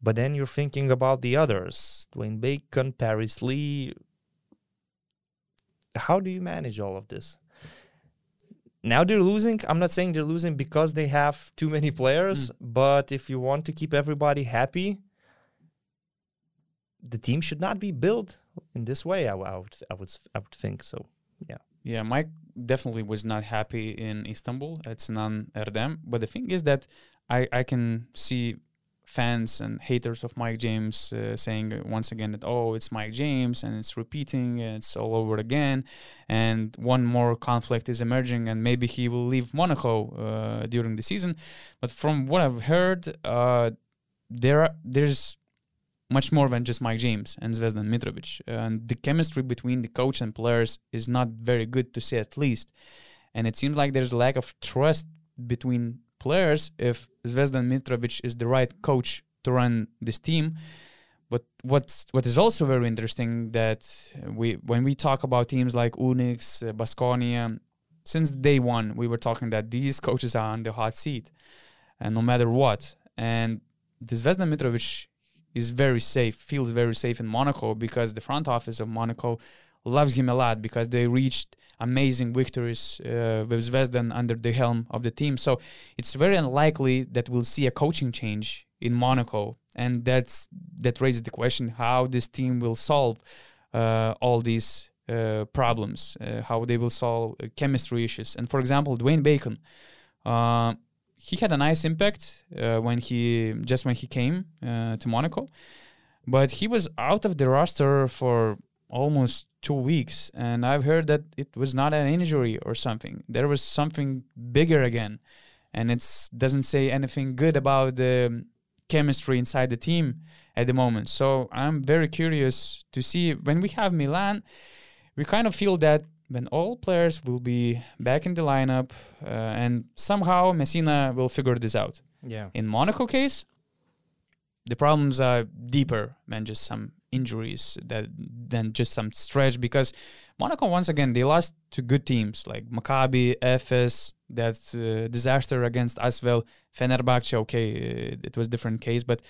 But then you're thinking about the others Dwayne Bacon, Paris Lee. How do you manage all of this? Now they're losing. I'm not saying they're losing because they have too many players, mm. but if you want to keep everybody happy, the team should not be built in this way. I, I would, I would, I would think so. Yeah, Yeah, Mike definitely was not happy in Istanbul at Sinan Erdem. But the thing is that I, I can see fans and haters of Mike James uh, saying once again that, oh, it's Mike James and it's repeating, and it's all over again. And one more conflict is emerging, and maybe he will leave Monaco uh, during the season. But from what I've heard, uh, there are, there's much more than just Mike James and Zvezdan Mitrovic. And the chemistry between the coach and players is not very good to say at least. And it seems like there's lack of trust between players if Zvezdan Mitrovic is the right coach to run this team. But what's what is also very interesting that we when we talk about teams like UNICS, uh, Baskonia, since day one we were talking that these coaches are on the hot seat, and no matter what. And this Zvezdan Mitrovic is very safe, feels very safe in Monaco because the front office of Monaco loves him a lot because they reached amazing victories uh, with Zvezdan under the helm of the team. So it's very unlikely that we'll see a coaching change in Monaco, and that's that raises the question how this team will solve uh, all these uh, problems, uh, how they will solve uh, chemistry issues. And for example, Dwayne Bacon, uh, he had a nice impact uh, when he just when he came uh, to Monaco, but he was out of the roster for almost two weeks, and I've heard that it was not an injury or something. There was something bigger again, and it doesn't say anything good about the chemistry inside the team at the moment. So I'm very curious to see when we have Milan we kind of feel that when all players will be back in the lineup uh, and somehow Messina will figure this out. Yeah. In Monaco case, the problems are deeper than just some injuries that than just some stretch because Monaco once again they lost to good teams like Maccabi, Efes, that uh, disaster against Asvel, Fenerbahce. Okay, uh, it was different case, but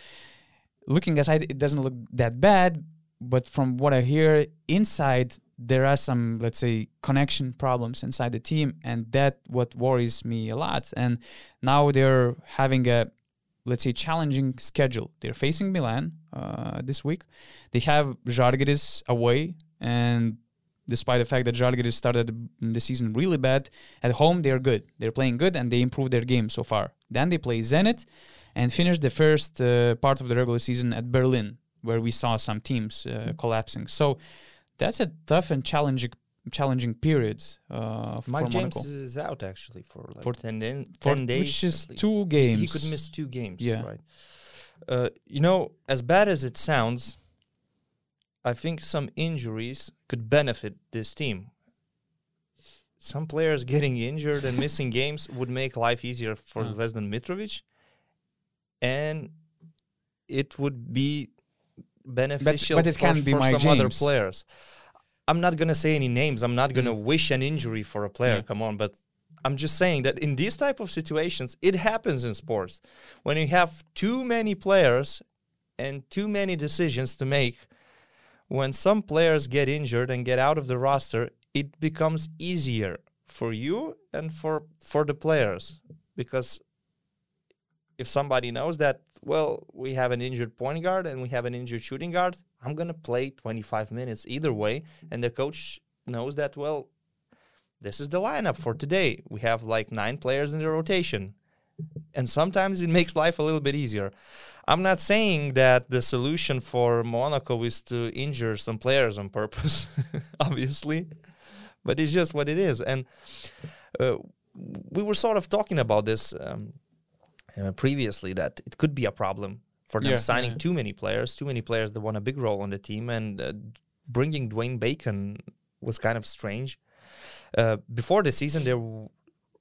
looking aside, it doesn't look that bad. But from what I hear inside, there are some let's say connection problems inside the team and that what worries me a lot. And now they're having a let's say challenging schedule. They're facing milan uh, this week. They have Žalgiris away and despite the fact that Žalgiris started the season really bad at home they're good. They're playing good and they improved their game so far. Then they play zenit and finish the first uh, part of the regular season at berlin where we saw some teams uh, collapsing. So that's a tough and challenging challenging period uh, Mike for James Monaco. is out actually for like For- 10, den- For 10 days. which is two games. He could miss two games. Yeah. Right. Uh, you know, as bad as it sounds, I think some injuries could benefit this team. Some players getting injured and missing games would make life easier for Uh. Zvezdan Mitrovic, and it would be beneficial but it for, be for some other players. I'm not gonna say any names. I'm not gonna mm. wish an injury for a player. Yeah. Come on, but I'm just saying that in these type of situations, it happens in sports when you have too many players and too many decisions to make. When some players get injured and get out of the roster, it becomes easier for you and for for the players because if somebody knows that well we have an injured point guard and we have an injured shooting guard. I'm going to play 25 minutes either way. And the coach knows that well this is the lineup for today. We have like nine players in the rotation. And sometimes it makes life a little bit easier. I'm not saying that the solution for monaco is to injure some players on purpose obviously but it's just what it is. And uh, we were sort of talking about this um, uh, previously that it could be a problem for them Yeah, signing yeah. too many players, too many players that want a big role on the team, and uh, bringing Dwayne Bacon was kind of strange. Uh, before the season, there w-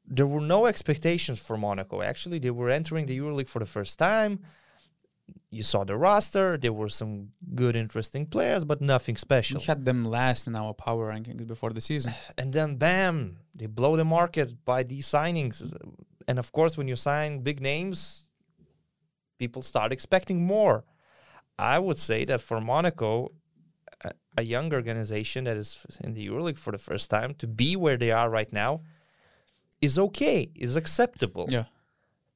there were no expectations for Monaco. Actually, they were entering the EuroLeague for the first time. You saw the roster; there were some good, interesting players, but nothing special. We had them last in our power rankings before the season. and then bam, they blow the market by these signings. And of course, when you sign big names, people start expecting more. I would say that for Monaco, a, a young organization that is in the EuroLeague for the first time to be where they are right now is okay, is acceptable. Yeah.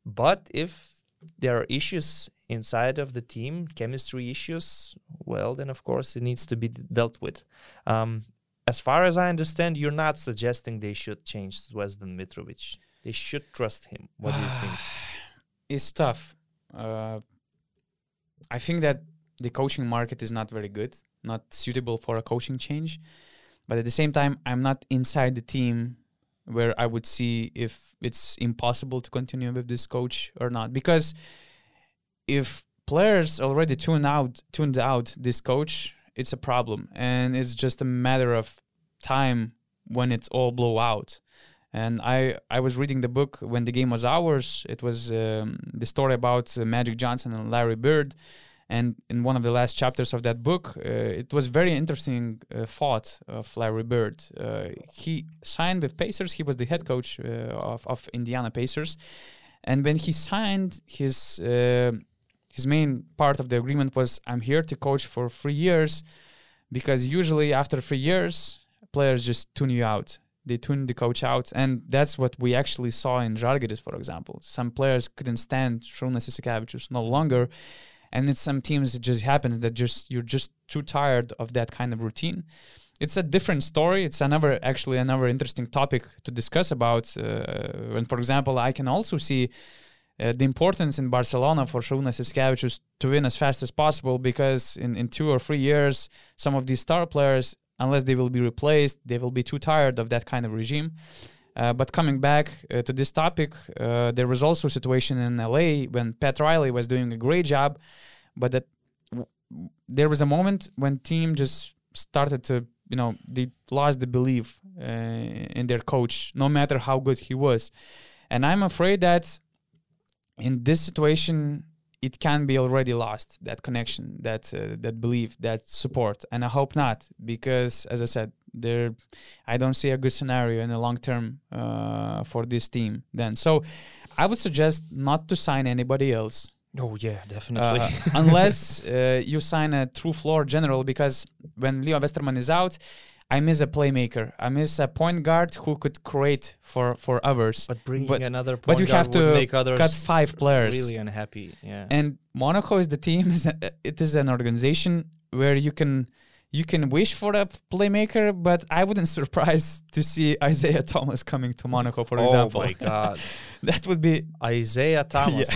But if there are issues inside of the team, chemistry issues, well, then of course it needs to be dealt with. Um, as far as I understand, you're not suggesting they should change Zvezdan Mitrovic. They should trust him. What do you think? It's tough. Uh, I think that the coaching market is not very good, not suitable for a coaching change. But at the same time, I'm not inside the team where I would see if it's impossible to continue with this coach or not. Because if players already tuned out tuned out this coach, it's a problem, and it's just a matter of time when it's all blow out. And I I was reading the book when the game was ours. It was um, the story about uh, Magic Johnson and Larry Bird. And in one of the last chapters of that book, uh, it was very interesting uh, thought of Larry Bird. Uh, he signed with Pacers. He was the head coach uh, of, of Indiana Pacers. And when he signed his uh, his main part of the agreement was I'm here to coach for three years, because usually after three years, players just tune you out. They tune the coach out, and that's what we actually saw in Žalgiris, for example. Some players couldn't stand Šarūnas Jasikevičius no longer, and in some teams it just happens that just you're just too tired of that kind of routine. It's a different story. It's another actually another interesting topic to discuss about. Uh, and for example, I can also see uh, the importance in Barcelona for Šarūnas Jasikevičius to win as fast as possible because in, in two or three years, some of these star players, unless they will be replaced, they will be too tired of that kind of regime. Uh, but coming back uh, to this topic, uh, there was also a situation in LA when Pat Riley was doing a great job, but that w- there was a moment when team just started to, you know, they lost the belief uh, in their coach, no matter how good he was. And I'm afraid that in this situation it can be already lost that connection that uh, that belief that support. And i hope not because as i said there i don't see a good scenario in the long term uh, for this team then. So i would suggest not to sign anybody else. Oh yeah, definitely. uh, unless uh, you sign a true floor general because when leo westermann is out i miss a playmaker i miss a point guard who could create for for others but bringing but- another point but you guard have to make others cut five players really unhappy. Yeah. and Monaco is the team. is It is an organization where you can you can wish for a playmaker, but I wouldn't surprise to see Isaiah Thomas coming to Monaco, for example. Oh my God, that would be. Isaiah Thomas.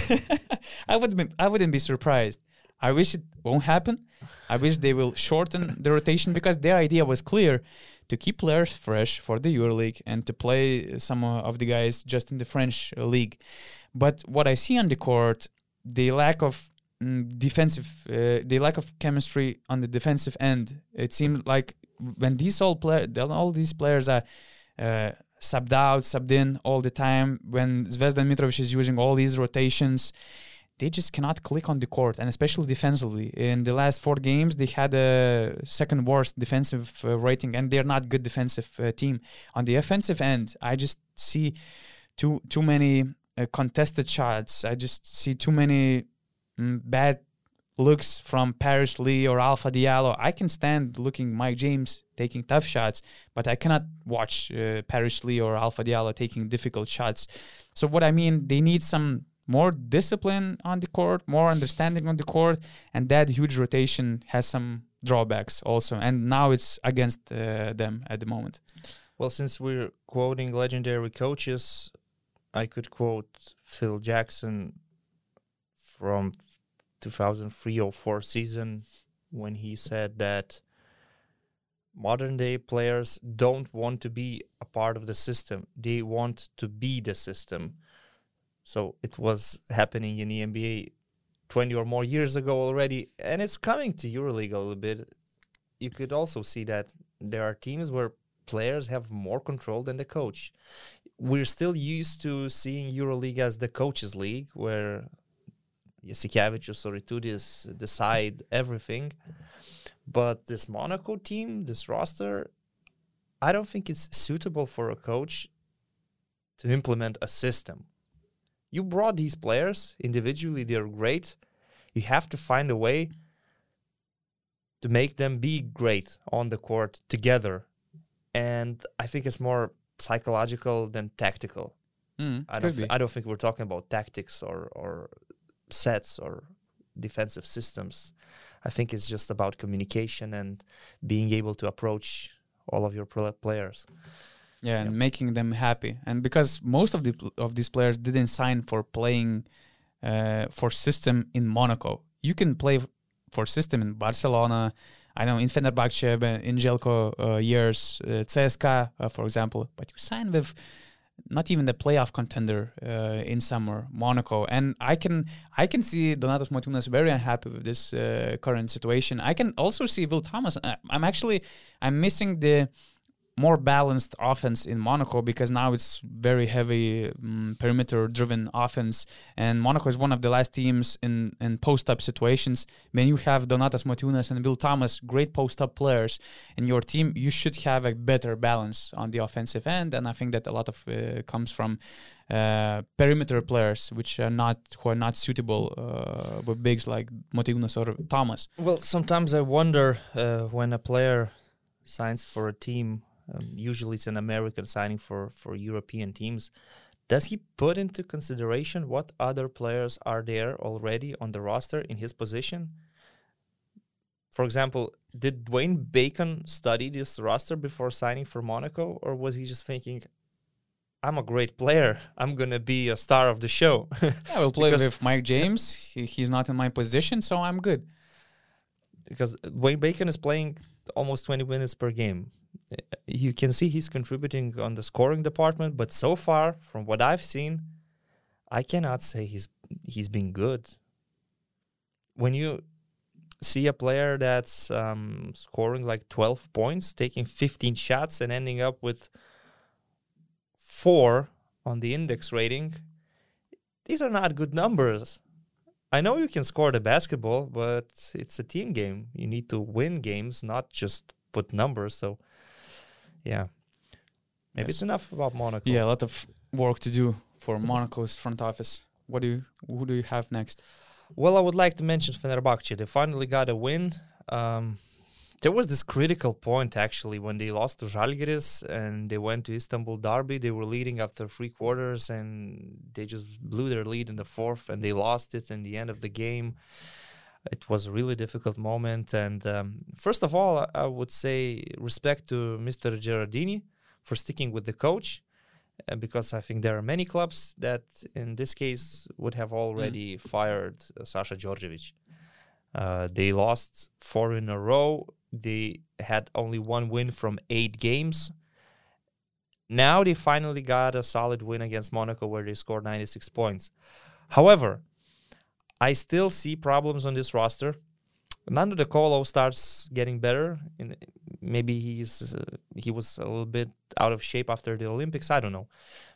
I would be, I wouldn't be surprised. I wish it won't happen. I wish they will shorten the rotation because their idea was clear to keep players fresh for the EuroLeague and to play some of the guys just in the French league. But what I see on the court, the lack of mm, defensive, uh, the lack of chemistry on the defensive end. It seems like when these all play, all these players are uh, subbed out, subbed in all the time. When Zvezdan Mitrovic is using all these rotations, they just cannot click on the court, and especially defensively. In the last four games, they had a second worst defensive uh, rating, and they're not good defensive uh, team. On the offensive end, I just see too too many uh, contested shots. I just see too many mm, bad looks from Paris Lee or Alpha Diallo. I can stand looking Mike James taking tough shots, but I cannot watch uh, Paris Lee or Alpha Diallo taking difficult shots. So what I mean, they need some more discipline on the court, more understanding on the court, and that huge rotation has some drawbacks also. And now it's against uh, them at the moment. Well, since we're quoting legendary coaches, I could quote Phil Jackson from 2003 or 4 season when he said that modern day players don't want to be a part of the system. They want to be the system. So it was happening in the NBA 20 or more years ago already, and it's coming to EuroLeague a little bit. You could also see that there are teams where players have more control than the coach. We're still used to seeing EuroLeague as the coaches' league, where Jasikevičius or Itoudis decide everything. But this Monaco team, this roster, I don't think it's suitable for a coach to implement a system. You brought these players individually, they're great. You have to find a way to make them be great on the court together. And I think it's more psychological than tactical. Mm, I don't, be. I don't think we're talking about tactics or, or sets or defensive systems. I think it's just about communication and being able to approach all of your pl- players. Yeah, and Yep. making them happy. And because most of the of these players didn't sign for playing uh, for system in Monaco, you can play for system in Barcelona. I know in Fenerbahce, in Željko uh, years, uh, CSKA, uh, for example. But you sign with not even the playoff contender uh, in summer, Monaco. And I can I can see Donatas Motiejunas very unhappy with this uh, current situation. I can also see Will Thomas. uh, I'm actually I'm missing the more balanced offense in Monaco because now it's very heavy um, perimeter driven offense and Monaco is one of the last teams in in post up situations when you have Donatas Motiejunas and Will Thomas great post up players in your team you should have a better balance on the offensive end and I think that a lot of uh, comes from uh, perimeter players, which are not who are not suitable uh, with bigs like Motiejunas or Thomas. Well, sometimes I wonder uh, when a player signs for a team. Um, usually, it's an American signing for for European teams. Does he put into consideration what other players are there already on the roster in his position? For example, did Dwayne Bacon study this roster before signing for Monaco, or was he just thinking, I'm a great player. I'm gonna be a star of the show. I will play with Mike James. He, he's not in my position, so I'm good. because Wayne Bacon is playing almost 20 minutes per game. You can see he's contributing on the scoring department, but so far, from what I've seen, I cannot say he's he's been good. When you see a player that's um, scoring like 12 points, taking 15 shots, and ending up with four on the index rating, these are not good numbers. I know you can score the basketball, but it's a team game. You need to win games, not just put numbers. So, yeah, maybe Yes. it's enough about Monaco. Yeah, a lot of work to do for Monaco's front office. What do you who do you have next? Well, I would like to mention Fenerbahce. They finally got a win. Um, there was this critical point actually when they lost to Žalgiris and they went to Istanbul Derby. They were leading after three quarters and they just blew their lead in the fourth and they lost it in the end of the game. It was a really difficult moment. And um, first of all, I- would say respect to Mr. Gherardini for sticking with the coach uh, because I think there are many clubs that, in this case, would have already fired uh, Sasha Djordjevic. Uh, they lost four in a row. They had only one win from eight games. Now they finally got a solid win against Monaco where they scored 96 points. However, I still see problems on this roster. Nando De Colo starts getting better. Maybe he's uh, he was a little bit out of shape after the Olympics. I don't know.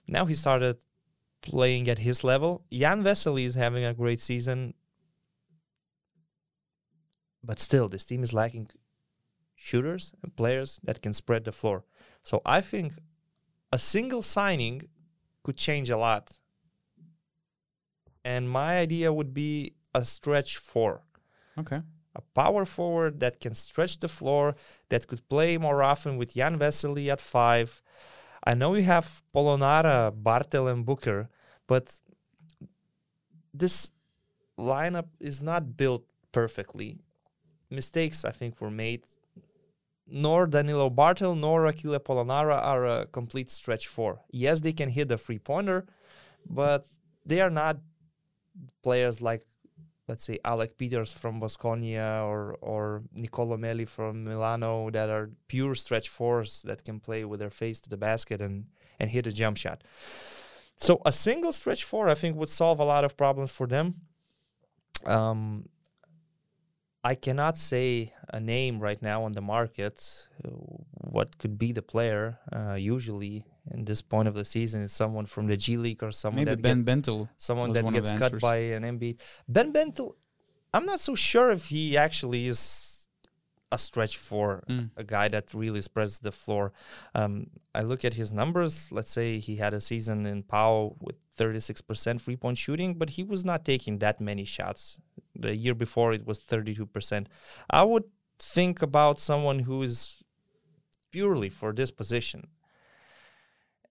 Now he started playing at his level. Jan Vesely is having a great season, but still, this team is lacking shooters and players that can spread the floor. So I think a single signing could change a lot. And my idea would be a stretch four Okay. a power forward that can stretch the floor, that could play more often with Jan Vesely at five. I know you have Polonara, Barthel, and Booker, but this lineup is not built perfectly. Mistakes, I think, were made. Nor Danilo Barthel nor Achille Polonara are a complete stretch four. Yes, they can hit a free pointer, but they are not players like let's say Alec Peters from Baskonia or or Nicolo Melli from Milano that are pure stretch fours that can play with their face to the basket and and hit a jump shot. So a single stretch four, I think, would solve a lot of problems for them. Um, I cannot say a name right now on the market. uh, What could be the player? Uh, usually, in this point of the season, is someone from the G League or someone Maybe that Ben gets- Bentil. someone that gets cut answers. by an NBA. Ben Bentil, I'm not so sure if he actually is a stretch for Mm. a guy that really spreads the floor. Um, I look at his numbers. Let's say he had a season in Pau with 36% free point shooting, but he was not taking that many shots. The year before, it was 32%. I would think about someone who is purely for this position.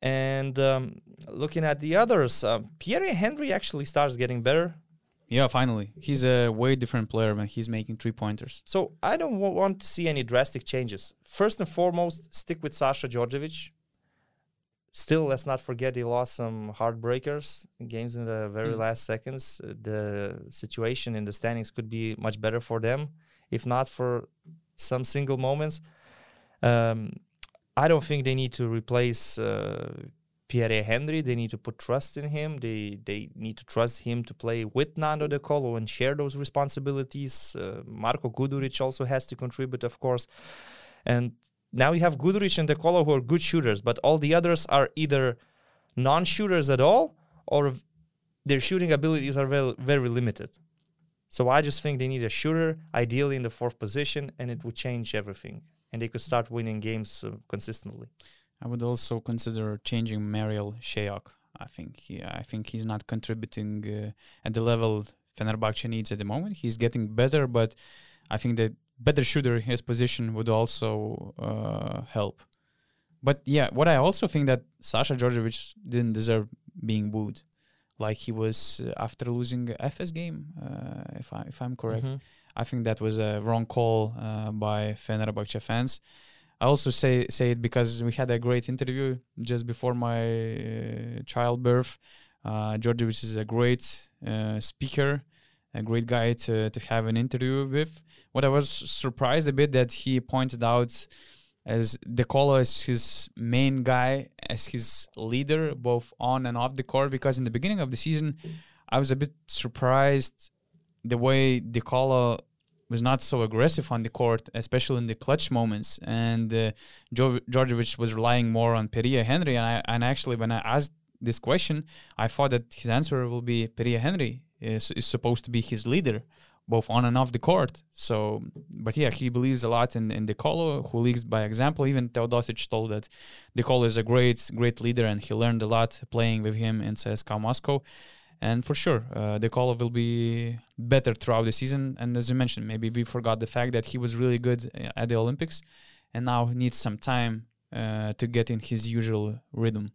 And um, looking at the others, um, Pierre Henry actually starts getting better. Yeah, finally. He's a way different player when he's making three pointers. So I don't wa- want to see any drastic changes. First and foremost, stick with Sasha Djordjevic. Still, let's not forget he lost some heartbreakers games in the very Mm. last seconds. Uh, The situation in the standings could be much better for them, if not for some single moments. Um, I don't think they need to replace uh, Pierre Henry. They need to put trust in him. They they need to trust him to play with Nando De Colo and share those responsibilities. Uh, Marko Guduric also has to contribute, of course. And now you have Guduric and De Colo who are good shooters, but all the others are either non-shooters at all or their shooting abilities are very, very limited. So I just think they need a shooter, ideally in the fourth position, and it would change everything. And they could start winning games uh, consistently. I would also consider changing Marial Shayok. I think he, I think he's not contributing uh, at the level Fenerbahce needs at the moment. He's getting better, but I think that better shooter in his position would also uh, help. But yeah, what I also think that Sasha Djordjevic didn't deserve being booed, like he was uh, after losing Efes game. Uh, if I if I'm correct, Mhm. I think that was a wrong call uh, by Fenerbahce fans. I also say say it because we had a great interview just before my uh, childbirth. Uh, Djordjevic is a great uh, speaker, a great guy to, to have an interview with. What I was surprised a bit that he pointed out as De Colo as his main guy, as his leader, both on and off the court. Because in the beginning of the season, I was a bit surprised the way De Colo was not so aggressive on the court, especially in the clutch moments. And uh, jo- was relying more on Pierria Henry. And, I, and actually, when I asked this question, I thought that his answer will be Pierria Henry is, is supposed to be his leader, both on and off the court. So, but yeah, he believes a lot in, in De Colo, who leads by example. Even Teodosic told that De Colo is a great, great leader and he learned a lot playing with him in CSKA Moscow. And for sure, uh, De Colo will be better throughout the season. And as you mentioned, maybe we forgot the fact that he was really good uh, at the Olympics and now he needs some time uh, to get in his usual rhythm.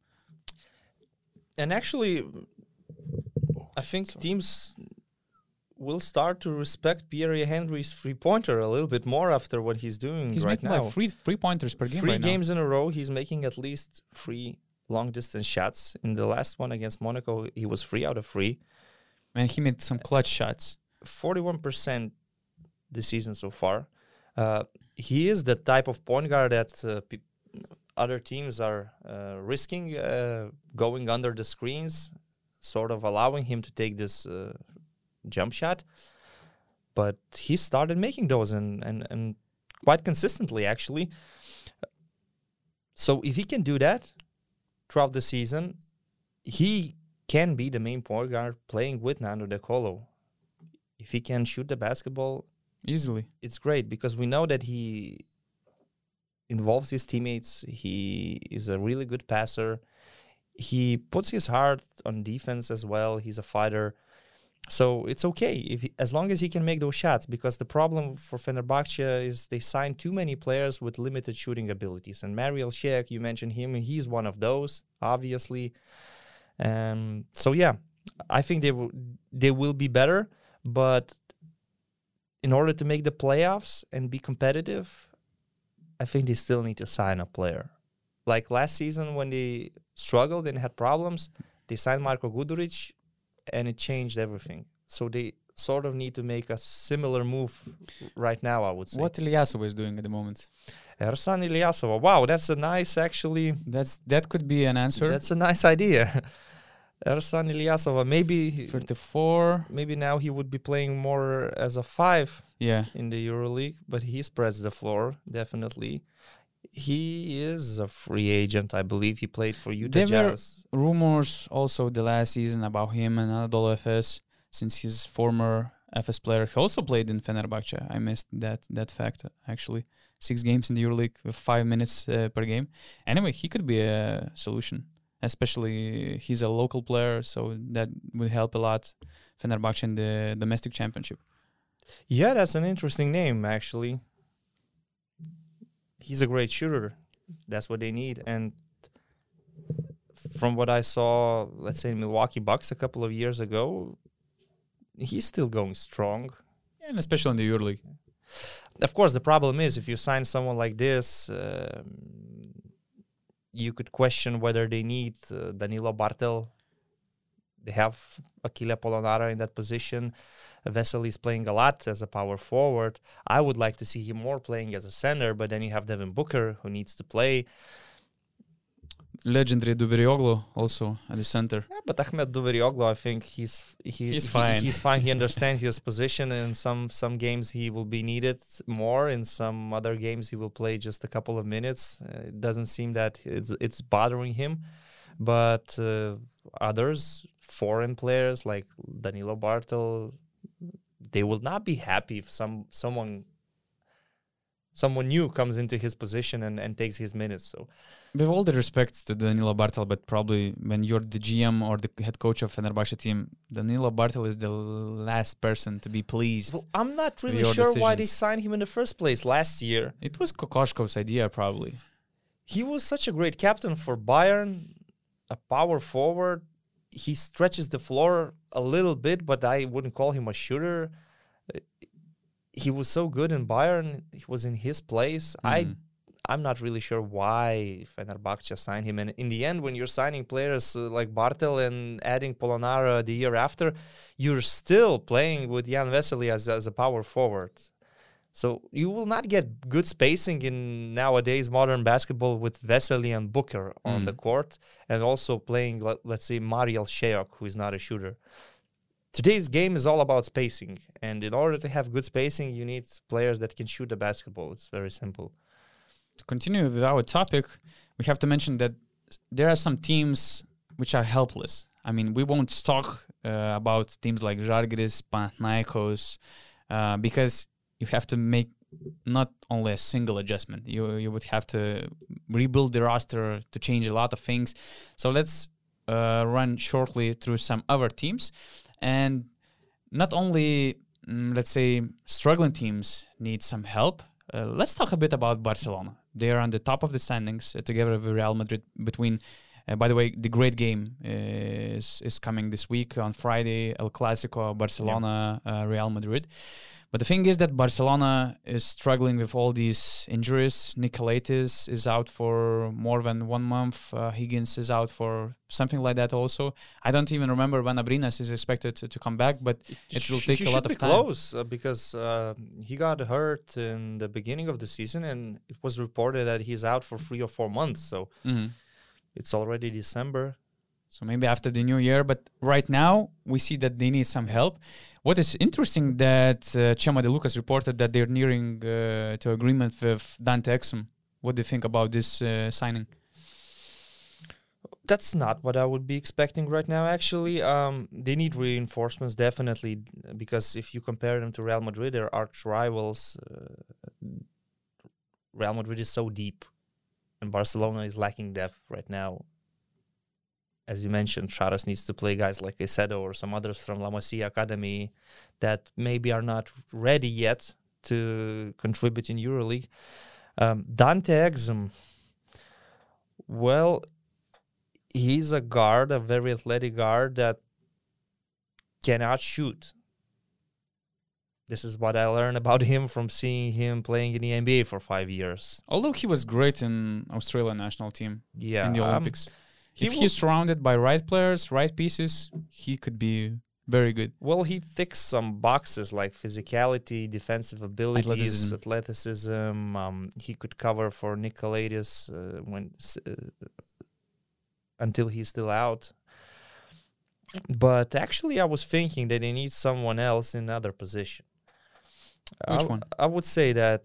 And actually, I think teams will start to respect Pierre Henry's three pointer a little bit more after what he's doing He's right making now. like three three pointers per game three right games in a row, he's making at least three long distance shots. In the last one against Monaco, he was three out of three. And he made some clutch shots. 41% this season so far. Uh, he is the type of point guard that uh, pe- other teams are uh, risking uh, going under the screens, sort of allowing him to take this uh, jump shot. But he started making those and, and, and quite consistently, actually. So if he can do that throughout the season, he can be the main point guard playing with Nando De Colo if he can shoot the basketball, Easily. it's great because we know that he involves his teammates. He is a really good passer. He puts his heart on defense as well. He's a fighter. So it's okay if he, as long as he can make those shots because the problem for Fenerbahce is they sign too many players with limited shooting abilities. And Marial Shayok, you mentioned him, he's one of those, obviously. Um, so yeah, I think they will they will be better, but in order to make the playoffs and be competitive, I think they still need to sign a player. Like last season when they struggled and had problems, they signed Marko Guduric and it changed everything. So they sort of need to make a similar move right now, I would say. What Ilyasova is doing at the moment? Ersan Ilyasova. Wow, that's a nice actually That's that could be an answer. that's a nice idea. Ersan Ilyasova. Maybe 34. maybe now he would be playing more as a five Yeah. in the EuroLeague, but he spreads the floor definitely. He is a free agent, I believe. He played for Utah There were- Rumors also the last season about him and Anadolu Efes since he's former Efes player. He also played in Fenerbahce. I missed that that fact actually. Six games in the EuroLeague with five minutes uh, per game. Anyway, he could be a solution. Especially he's a local player, so that would help a lot Fenerbahce in the domestic championship. Yeah, that's an interesting name, actually. He's a great shooter. That's what they need. And from what I saw, let's say Milwaukee Bucks a couple of years ago, he's still going strong. And especially in the EuroLeague. Of course, the problem is if you sign someone like this, um, you could question whether they need uh, Danilo Barthel. They have Achille Polonara in that position. Vesely is playing a lot as a power forward. I would like to see him more playing as a center, but then you have Devin Booker who needs to play. Legendary Duverioglu also at the center. Yeah, but Ahmed Duverioglu, I think he's he, He's he- fine. he's fine. He understands his position. In some some games, he will be needed more. In some other games, he will play just a couple of minutes. Uh, it doesn't seem that it's it's bothering him. But uh, others, foreign players like Danilo Barthel, they will not be happy if some someone someone new comes into his position and, and takes his minutes. So With all the respect to Danilo Barthel, but probably when you're the GM or the head coach of Fenerbahce team, Danilo Barthel is the last person to be pleased. well, I'm not really sure why they signed him in the first place last year. It was Kokoshkov's idea, probably. He was such a great captain for Bayern, a power forward. He stretches the floor a little bit, but I wouldn't call him a shooter. He was so good in Bayern. He was in his place. I Mhm. I'm not really sure why Fenerbahce signed him. And in the end, when you're signing players uh, like Barthel and adding Polonara the year after, you're still playing with Jan Vesely as, as a power forward. So you will not get good spacing in nowadays modern basketball with Vesely and Booker on Mm. the court, and also playing, let, let's say, Marial Shayok, who is not a shooter. Today's game is all about spacing, and in order to have good spacing, you need players that can shoot the basketball. It's very simple. To continue with our topic, we have to mention that there are some teams which are helpless. I mean, we won't talk uh, about teams like Žalgiris, Panathinaikos, uh, because you have to make not only a single adjustment. You you would have to rebuild the roster to change a lot of things. So let's uh, run shortly through some other teams, and not only mm, let's say struggling teams need some help. Uh, let's talk a bit about Barcelona. They are on the top of the standings uh, together with Real Madrid. Between, uh, by the way, the great game is is coming this week on Friday. El Clasico, Barcelona, uh, Real Madrid. But the thing is that Barcelona is struggling with all these injuries. Nick Calathes is out for more than one month. Uh, Higgins is out for something like that. Also, I don't even remember when Abrines is expected to, to come back, but it will sh- take a lot of be time. close uh, because uh, he got hurt in the beginning of the season, and it was reported that he's out for three or four months. So Mhm. It's already December. So maybe after the new year, but right now we see that they need some help. What is interesting that uh, Chema De Lucas reported that they're nearing uh, to agreement with Dante Exum. What do you think about this uh, signing? That's not what I would be expecting right now. Actually, um, they need reinforcements definitely because if you compare them to Real Madrid, they're arch rivals. Uh, Real Madrid is so deep, and Barcelona is lacking depth right now. As you mentioned, Sharas needs to play guys like Isedo or some others from La Masia Academy that maybe are not ready yet to contribute in EuroLeague. Um, Dante Exum, well, he's a guard, a very athletic guard that cannot shoot. This is what I learned about him from seeing him playing in the NBA for five years. Although he was great in Australian national team Yeah, in the um, Olympics, he if he's surrounded by right players, right pieces, he could be very good. Well, he ticks some boxes like physicality, defensive abilities, Athleticism. athleticism. Um, he could cover for Nick Calathes uh, when uh, until he's still out. But actually, I was thinking that they need someone else in another position. I Which w- one? I would say that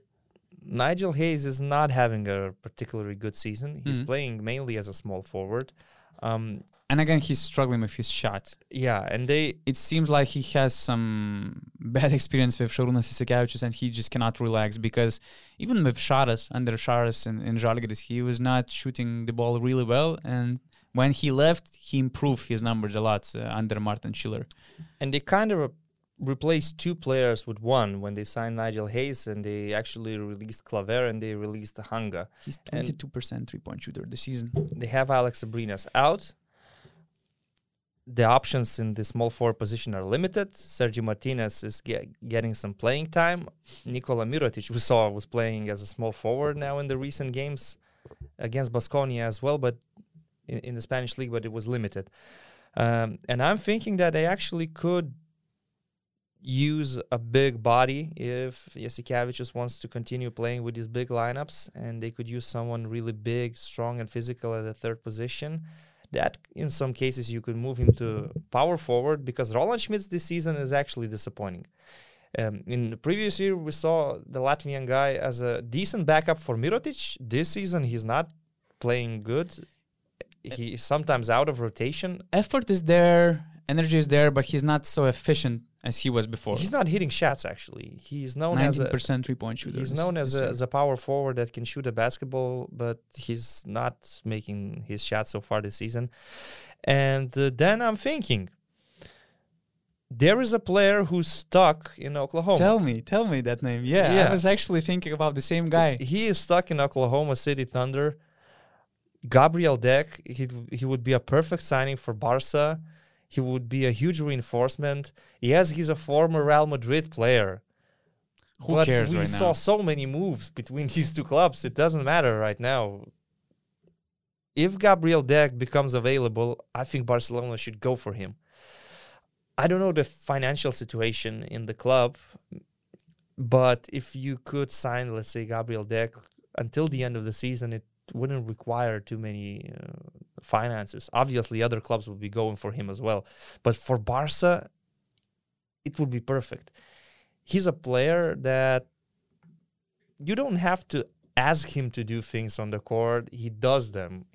Nigel Hayes is not having a particularly good season. He's Mhm. playing mainly as a small forward. Um, And again, he's struggling with his shot. yeah, and they It seems like he has some bad experience with Šarūnas Jasikevičius and he just cannot relax because even with Šaras, under Šaras in, in Žalgiris, he was not shooting the ball really well. And when he left, he improved his numbers a lot uh, under Martin Schiller. and they kind of replaced two players with one when they signed Nigel Hayes and they actually released Claver and they released Hanga. He's 22% three point shooter this season. They have Alex Abrines out. The options in the small forward position are limited. Sergio Martinez is ge- getting some playing time. Nikola Mirotic, we saw, was playing as a small forward now in the recent games against Baskonia as well, but in, in the Spanish league, but it was limited. Um, and I'm thinking that they actually could use a big body if Jasikevicius wants to continue playing with these big lineups, and they could use someone really big, strong, and physical at the third position. That, in some cases, you could move him to power forward because Roland Šmits this season is actually disappointing. Um, in the previous year, we saw the Latvian guy as a decent backup for Mirotic. This season, he's not playing good. He is sometimes out of rotation. Effort is there, energy is there, but he's not so efficient as he was before. He's not hitting shots actually. He's known as a 19% three point shooter. he's known as a, as a power forward that can shoot a basketball, but he's not making his shots so far this season. And uh, then I'm thinking, there is a player who's stuck in Oklahoma. Tell me, tell me that name. Yeah, Yeah. I was actually thinking about the same guy. he is stuck in Oklahoma City Thunder. Gabriel Deck, he he would be a perfect signing for Barca. He would be a huge reinforcement. Yes, he's a former Real Madrid player. Who but cares we right saw now? so many moves between these two clubs. It doesn't matter right now. If Gabriel Deck becomes available, I think Barcelona should go for him. I don't know the financial situation in the club, but if you could sign, let's say, Gabriel Deck until the end of the season, it wouldn't require too many uh, finances. Obviously, other clubs would be going for him as well. But for Barca, it would be perfect. He's a player that you don't have to ask him to do things on the court. He does them.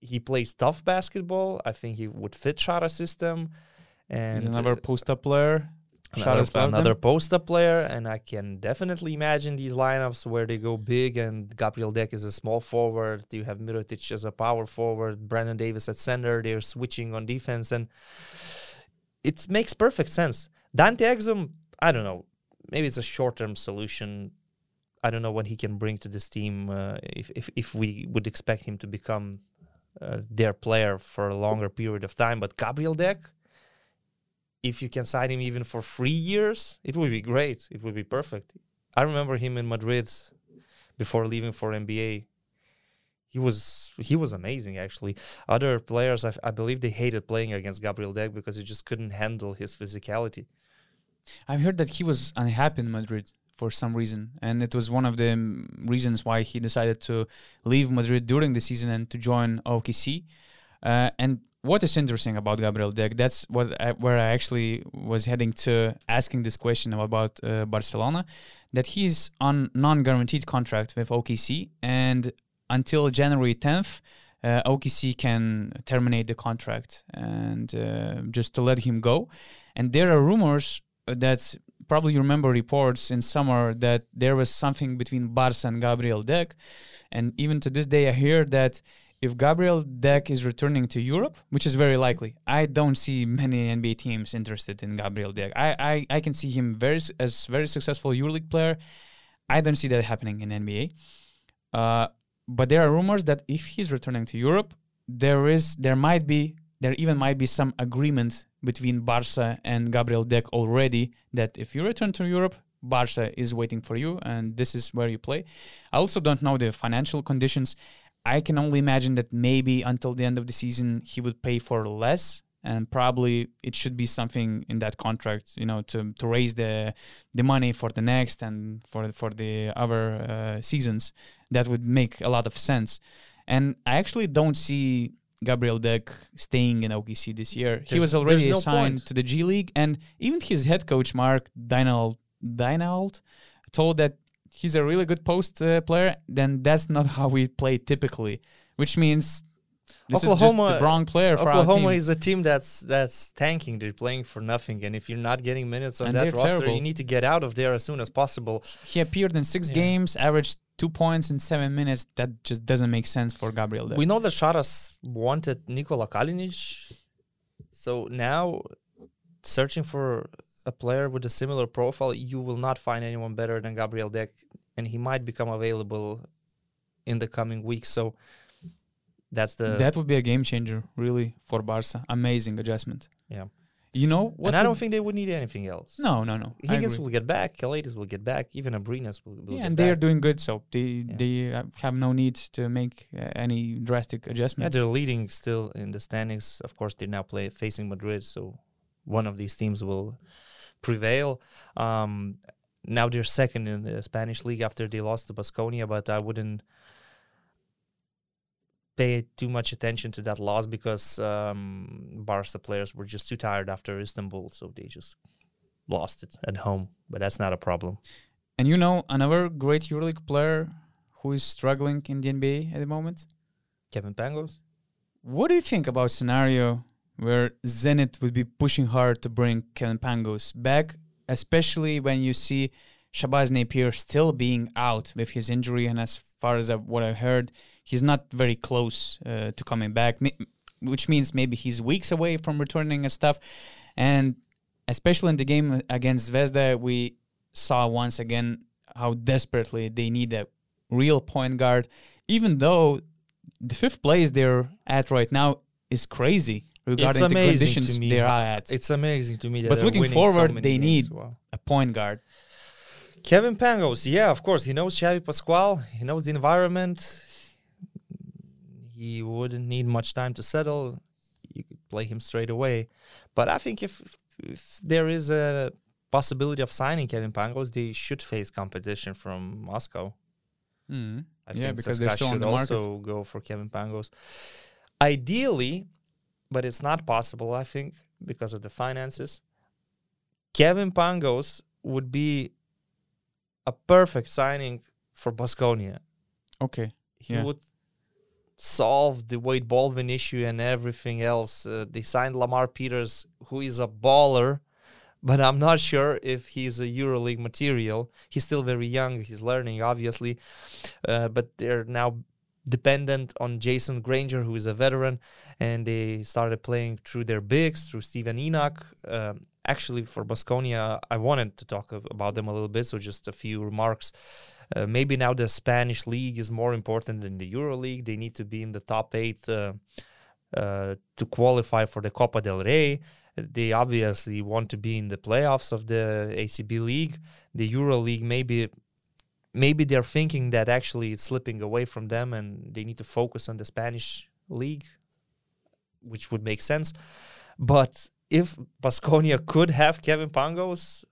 He plays tough basketball. I think he would fit Shara's system. And He's another uh, post up player. Another, another post-up player, and I can definitely imagine these lineups where they go big and Gabriel Deck is a small forward. You have Mirotic as a power forward, Brandon Davies at center. They're switching on defense, and it makes perfect sense. Dante Exum, I don't know, maybe it's a short-term solution. I don't know what he can bring to this team. Uh, if, if if we would expect him to become uh, their player for a longer period of time, but Gabriel Deck, if you can sign him even for three years, it would be great. It would be perfect. I remember him in Madrid before leaving for NBA. He was he was amazing actually. Other players, I, I believe, they hated playing against Gabriel Deck because he just couldn't handle his physicality. I've heard that he was unhappy in Madrid for some reason, and it was one of the reasons why he decided to leave Madrid during the season and to join OKC. Uh, and what is interesting about Gabriel Deck? That's what I, where I actually was heading to asking this question about uh, Barcelona. That he's on non-guaranteed contract with OKC, and until January 10th, uh, OKC can terminate the contract and uh, just to let him go. And there are rumors that probably you remember reports in summer that there was something between Barca and Gabriel Deck. And even to this day, I hear that if Gabriel Deck is returning to Europe, which is very likely, I don't see many NBA teams interested in Gabriel Deck. I, I, I can see him very as very successful EuroLeague player. I don't see that happening in NBA. Uh, but there are rumors that if he's returning to Europe, there is there might be there even might be some agreement between Barca and Gabriel Deck already that if you return to Europe, Barca is waiting for you and this is where you play. I also don't know the financial conditions. I can only imagine that maybe until the end of the season he would pay for less and probably it should be something in that contract, you know, to, to raise the the money for the next and for for the other uh, seasons. That would make a lot of sense. And I actually don't see Gabriel Deck staying in OKC this year. he was already there's no assigned point. to the G League, and even his head coach Mark Daigneault Daigneault told that he's a really good post uh, player. Then that's not how we play typically, which means this is just Oklahoma- the wrong player for our Oklahoma is a team that's that's tanking. They're playing for nothing, and if you're not getting minutes on And that roster, terrible. you need to get out of there as soon as possible. He appeared in six Yeah. games, averaged two points in seven minutes. That just doesn't make sense for Gabriel. Deck. We know that Sharas wanted Nikola Kalinic, so now searching for a player with a similar profile, you will not find anyone better than Gabriel Deck, and he might become available in the coming weeks. So that's the that would be a game changer, really, for Barca. Amazing adjustment. Yeah. You know what? and I don't think they would need anything else. No, no, no. I Higgins will get back, Calathes will get back, even Abrines will, will yeah, and they are doing good, so they Yeah. they have no need to make uh, any drastic Yeah, they're leading still in the standings. Of course, they now play facing Madrid, so one of these teams will prevail. Um, now they're second in the Spanish league after they lost to Baskonia, but I wouldn't pay too much attention to that loss because um, Barca players were just too tired after Istanbul, so they just lost it at home. But that's not a problem. and you know another great EuroLeague player who is struggling in the NBA at the moment. Kevin Pangos. What do you think about scenario where Zenit would be pushing hard to bring Kevin Pangos back, especially when you see Shabazz Napier still being out with his injury, and as far as I, what I heard, he's not very close uh, to coming back, which means maybe he's weeks away from returning and stuff. And especially in the game against Zvezda, we saw once again how desperately they need a real point guard, even though the fifth place they're at right now is crazy regarding the conditions they are at. It's amazing to me that But looking winning so forward, they need- Wow. a point guard. Kevin Pangos, yeah, of course, he knows Xavi Pascual. He knows the environment. He wouldn't need much time to settle. You could play him straight away. But I think if if there is a possibility of signing Kevin Pangos, they should face competition from Moscow. Mm. I Yeah, think because they're still on should the market. also go for Kevin Pangos. Ideally, but it's not possible, I think, because of the finances. Kevin Pangos would be a perfect signing for Baskonia. Okay. He Yeah. would solve the Wade Baldwin issue and everything else. Uh, they signed Lamar Peters, who is a baller, but I'm not sure if he's a EuroLeague material. He's still very young. He's learning, obviously, uh, but they're now dependent on Jayson Granger, who is a veteran, and they started playing through their bigs, through Steven Enoch. Um, actually, for Baskonia, I wanted to talk about them a little bit, so just a few remarks. Uh, maybe now the Spanish league is more important than the Euro League. They need to be in the top eight uh, uh, to qualify for the Copa del Rey. They obviously want to be in the playoffs of the ACB league. The Euro League maybe maybe they're thinking that actually it's slipping away from them and they need to focus on the Spanish league, which would make sense. But if Baskonia could have Kevin Pangos,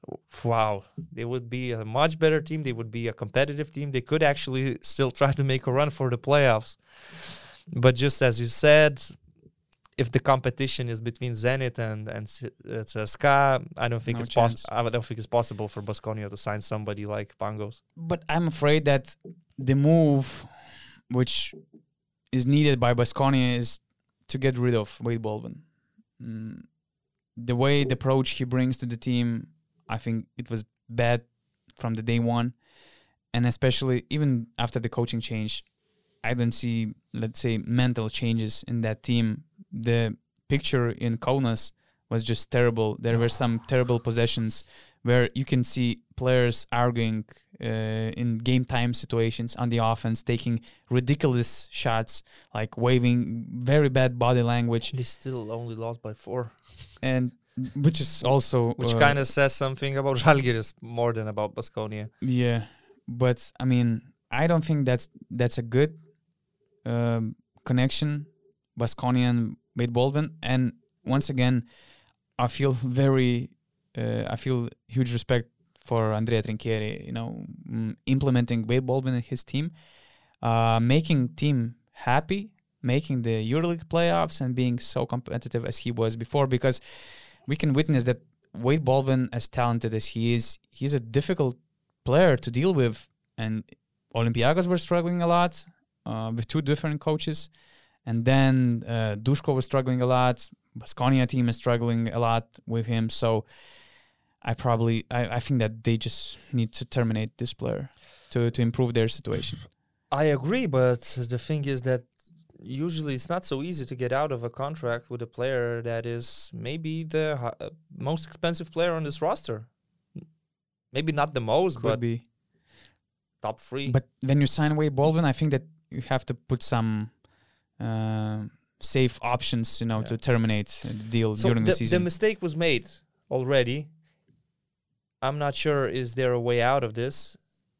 wow, they would be a much better team. They would be a competitive team. They could actually still try to make a run for the playoffs. But just as you said, if the competition is between Zenit and and C- uh, CSKA, I don't think No it's possible. I don't think it's possible for Baskonia to sign somebody like Pangos. But I'm afraid that the move, which is needed by Baskonia, is to get rid of Wade Baldwin. Mm, the way the approach he brings to the team, I think it was bad from the day one, and especially even after the coaching change, I don't see, let's say, mental changes in that team. The picture in Kaunas was just terrible. There were some terrible possessions where you can see players arguing uh, in game time situations on the offense, taking ridiculous shots, like waving very bad body language, They still only lost by four, and which is also which uh, kind of says something about Žalgiris more than about Baskonia. Yeah, but I mean, I don't think that's that's a good um, connection, Baskonia and Wade Baldwin. And once again, I feel very, uh, I feel huge respect for Andrea Trinchieri. You know, mm, implementing Wade Baldwin and his team, uh, making team happy, making the EuroLeague playoffs, and being so competitive as he was before. Because we can witness that Wade Baldwin, as talented as he is, he's a difficult player to deal with. And Olympiacos were struggling a lot uh, with two different coaches. And then uh, Dushko was struggling a lot. Baskonia team is struggling a lot with him. So I probably, I, I think that they just need to terminate this player to, to improve their situation. I agree, but the thing is that usually it's not so easy to get out of a contract with a player that is maybe the uh, most expensive player on this roster. Maybe not the most, Could but be. top three. But when you sign away Baldwin, I think that you have to put some uh, safe options, you know, Yeah. to terminate the deal so during the, the season. The mistake was made already. I'm not sure is there a way out of this.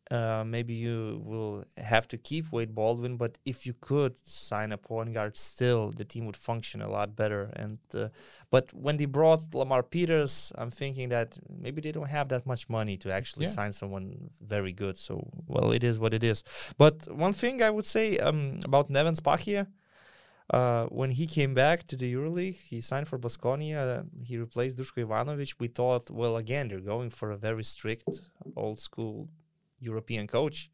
Uh, maybe you will have to keep Wade Baldwin, but if you could sign a point guard, still the team would function a lot better. And uh, but when they brought Lamar Peters, I'm thinking that maybe they don't have that much money to actually Yeah. sign someone very good. So well, it is what it is. But one thing I would say um, about Neven Spahija, uh, when he came back to the EuroLeague, he signed for Baskonia. he replaced Duško Ivanovic. We thought, well, again, they're going for a very strict, old school European coach.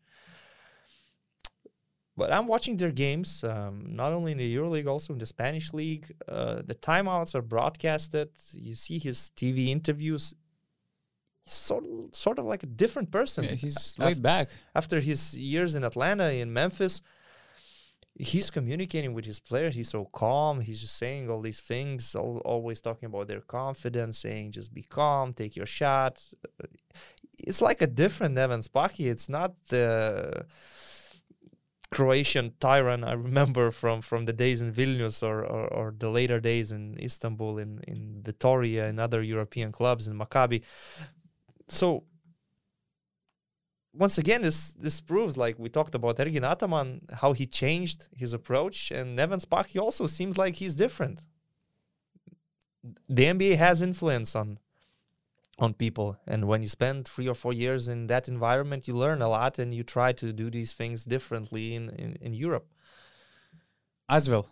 but I'm watching their games, um, not only in the EuroLeague, also in the Spanish league. Uh, the timeouts are broadcasted. You see his TV interviews. He's sort sort of like a different person. Yeah, he's Af- laid back. after his years in Atlanta, in Memphis, he's communicating with his players. He's so calm. He's just saying all these things, al- always talking about their confidence, saying just be calm, take your shot. It's like a different Neven Spahija. It's not the Croatian tyrant I remember from from the days in Vilnius or, or, or the later days in Istanbul, in, in Vitoria, and other European clubs, in Maccabi. So once again, this this proves like we talked about Ergin Ataman, how he changed his approach, and Neven Spahija also seems like he's different. The NBA has influence on on people, and when you spend three or four years in that environment, you learn a lot, and you try to do these things differently in in, in Europe. as well.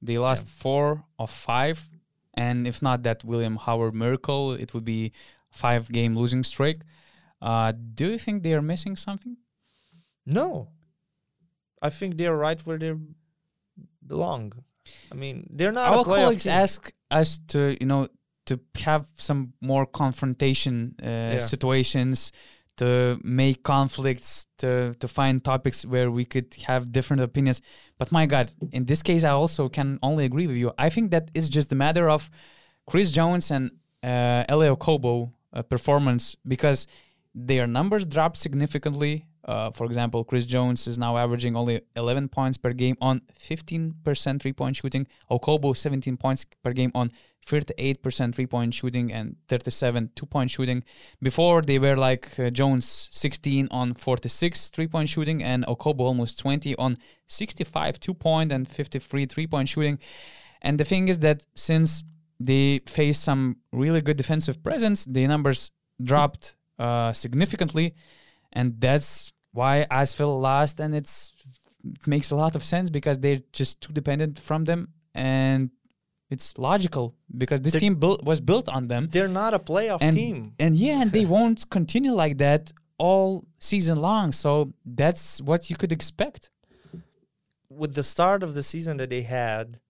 They lost four of five, and if not that William Howard miracle, it would be five game losing streak. Uh, do you think they are missing something? No, I think they're right where they belong. I mean, they're not Our colleagues ask us to, you know, to have some more confrontation uh, situations, to make conflicts, to to find topics where we could have different opinions. But my God, in this case, I also can only agree with you. I think that it's just a matter of Chris Jones and uh, Elie Okobo uh, performance because their numbers dropped significantly. Uh, for example, Chris Jones is now averaging only 11 points per game on 15% three point shooting. Okobo 17 points per game on 38% three point shooting and 37 two point shooting. Before they were like uh, Jones 16 on 46 three point shooting and Okobo almost 20 on 65 two point and 53 three point shooting. And the thing is that since they faced some really good defensive presence, the numbers dropped uh, significantly, and that's why ASVEL lost. And it's it makes a lot of sense because they're just too dependent from them, and it's logical because this They're- team built was built on them. They're not a playoff And team. and yeah, and they won't continue like that all season long. So that's what you could expect. with the start of the season that they had,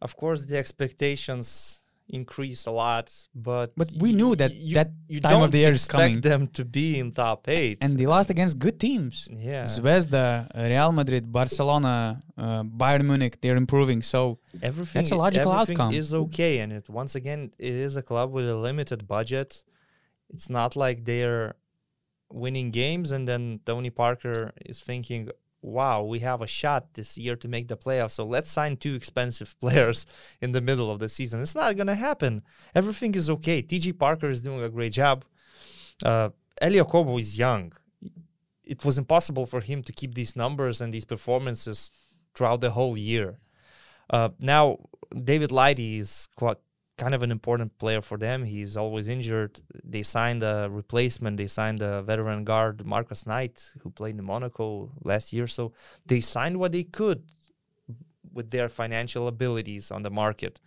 of course the expectations increased a lot, but But we knew that you, that you time of don't the year is coming. them to be in top eight. And they lost against good teams. yeah, Zvezda, Real Madrid, Barcelona, uh, Bayern Munich, they're improving. So everything That's a logical everything outcome. is okay, and it once again it is a club with a limited budget. It's not like they're winning games and then Tony Parker is thinking, "Wow, we have a shot this year to make the playoffs, so let's sign two expensive players in the middle of the season." It's not gonna happen. Everything is okay. TJ Parker is doing a great job. Uh, Elie Okobo is young. It was impossible for him to keep these numbers and these performances throughout the whole year. Uh, now, David Lighty is quite kind of an important player for them. He's always injured. They signed a replacement. They signed a veteran guard, Marcus Knight, who played in Monaco last year. So they signed what they could with their financial abilities on the market.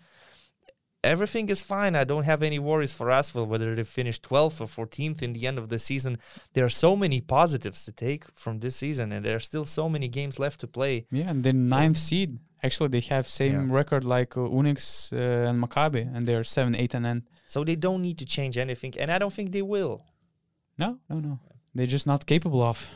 Everything is fine. I don't have any worries for Asvel whether they finish 12th or 14th in the end of the season. There are so many positives to take from this season, and there are still so many games left to play. yeah, and the ninth seed. Actually, they have same record like uh, UNICS uh, and Maccabi, and they're seven, eight, and nine. So they don't need to change anything, and I don't think they will. No, no, no. They're just not capable of.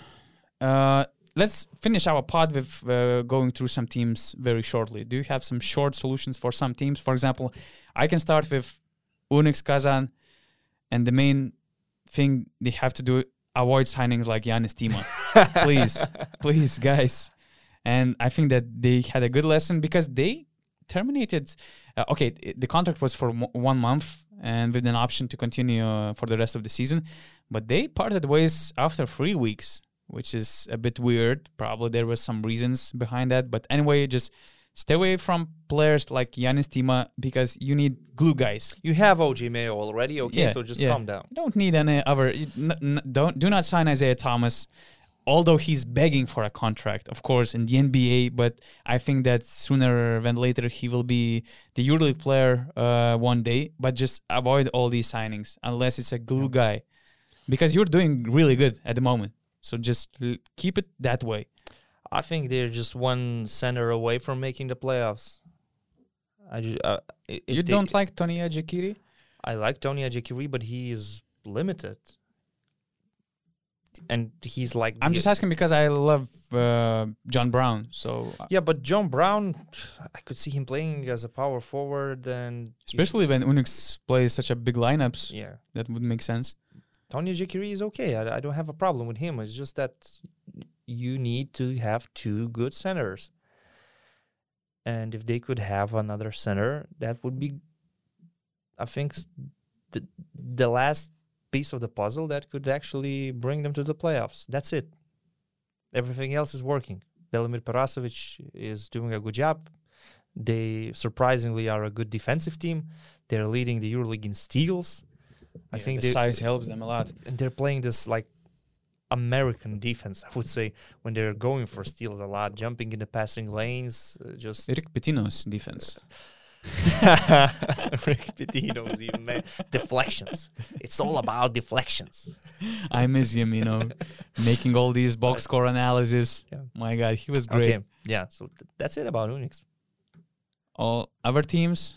Uh, let's finish our pod with uh, going through some teams very shortly. Do you have some short solutions for some teams? For example, I can start with UNICS Kazan, and the main thing they have to do avoid signings like Janis Timma. please, please, guys. And I think that they had a good lesson because they terminated. Uh, okay, the contract was for one month and with an option to continue uh, for the rest of the season, but they parted ways after three weeks, which is a bit weird. Probably there was some reasons behind that, but anyway, just stay away from players like Janis Timma because you need glue guys. You have OJ Mayo already, okay? Yeah, so just yeah. calm down. You don't need any other. n- n- don't do not sign Isaiah Thomas, although he's begging for a contract, of course, in the NBA. But I think that sooner than later he will be the EuroLeague player uh, one day. But just avoid all these signings unless it's a glue guy, because you're doing really good at the moment. So just l- keep it that way. I think they're just one center away from making the playoffs. I ju- uh, you don't like Tonye Jekiri? I like Tonye Jekiri, but he is limited, and he's like. I'm just asking because I love uh, John Brown. So uh, Yeah, but John Brown, I could see him playing as a power forward, and especially when UNICS plays such a big lineups, yeah, that would make sense. Tonye Jekiri is okay. I, I don't have a problem with him. It's just that you need to have two good centers. And if they could have another center, that would be, I think, the, the last piece of the puzzle that could actually bring them to the playoffs. That's it. Everything else is working. Velimir Perasovic is doing a good job. They surprisingly are a good defensive team. They're leading the EuroLeague in steals. I think the they, size helps them a lot. and they're playing this like American defense, I would say, when they're going for steals a lot, jumping in the passing lanes, uh, just Eric Pitino's defense. Rick Pitino's even man. deflections. It's all about deflections. I miss him, you know, making all these box score analysis. Yeah. My God, he was great. Okay, yeah. So th- that's it about UNICS. All other teams,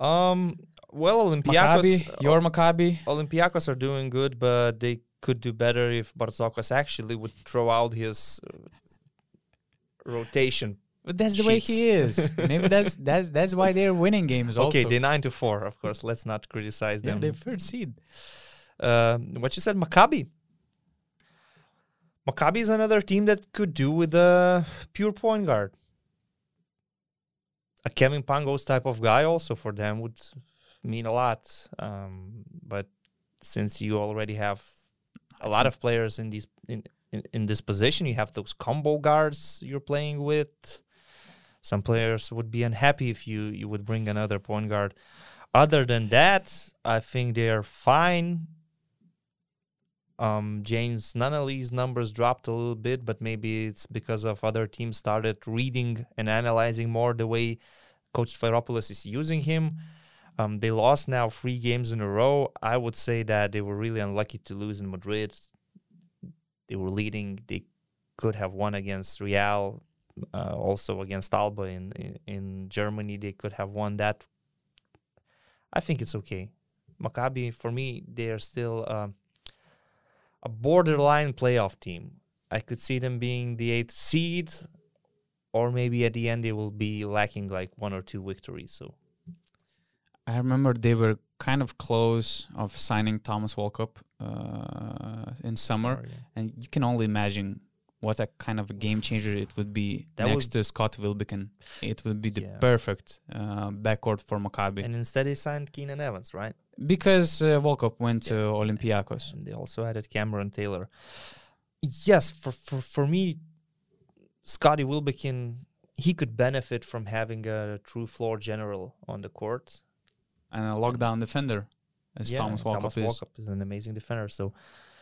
Um, well, Maccabi, Olympiacos, your Maccabi. Olympiacos are doing good, but they could do better if Bartzokas actually would throw out his uh, rotation But that's the way he is. Maybe that's that's that's why they're winning games. Okay, also. they nine to four. Of course, let's not criticize yeah, them. they're third seed. Um, what you said, Maccabi. Maccabi is another team that could do with a pure point guard. A Kevin Pangos type of guy also for them would mean a lot. Um, but since you already have a lot of players in these in, in, in this position, you have those combo guards you're playing with. Some players would be unhappy if you you would bring another point guard. Other than that, I think they are fine. Um, James Nunnally's numbers dropped a little bit, but maybe it's because of other teams started reading and analyzing more the way Coach Sferopoulos is using him. Um, they lost now three games in a row. I would say that they were really unlucky to lose in Madrid. They were leading. They could have won against Real, also against Alba in, in in Germany. They could have won that. I think it's okay. Maccabi, for me, they are still um, a borderline playoff team. I could see them being the eighth seed, or maybe at the end they will be lacking like one or two victories. So I remember they were kind of close of signing Thomas Walkup uh, in summer, sorry. and you can only imagine what a kind of a game changer it would be That next to Scott Wilbekin. It would be the Yeah. perfect uh, backcourt for Maccabi And instead he signed Keenan Evans, right? because uh, Walkup went to Olympiacos. And they also added Cameron Taylor. Yes, for for, for me, Scotty Wilbekin, he could benefit from having a true floor general on the court. and a lockdown defender as Yeah, Thomas Walkup Thomas is. Walkup is an amazing defender. So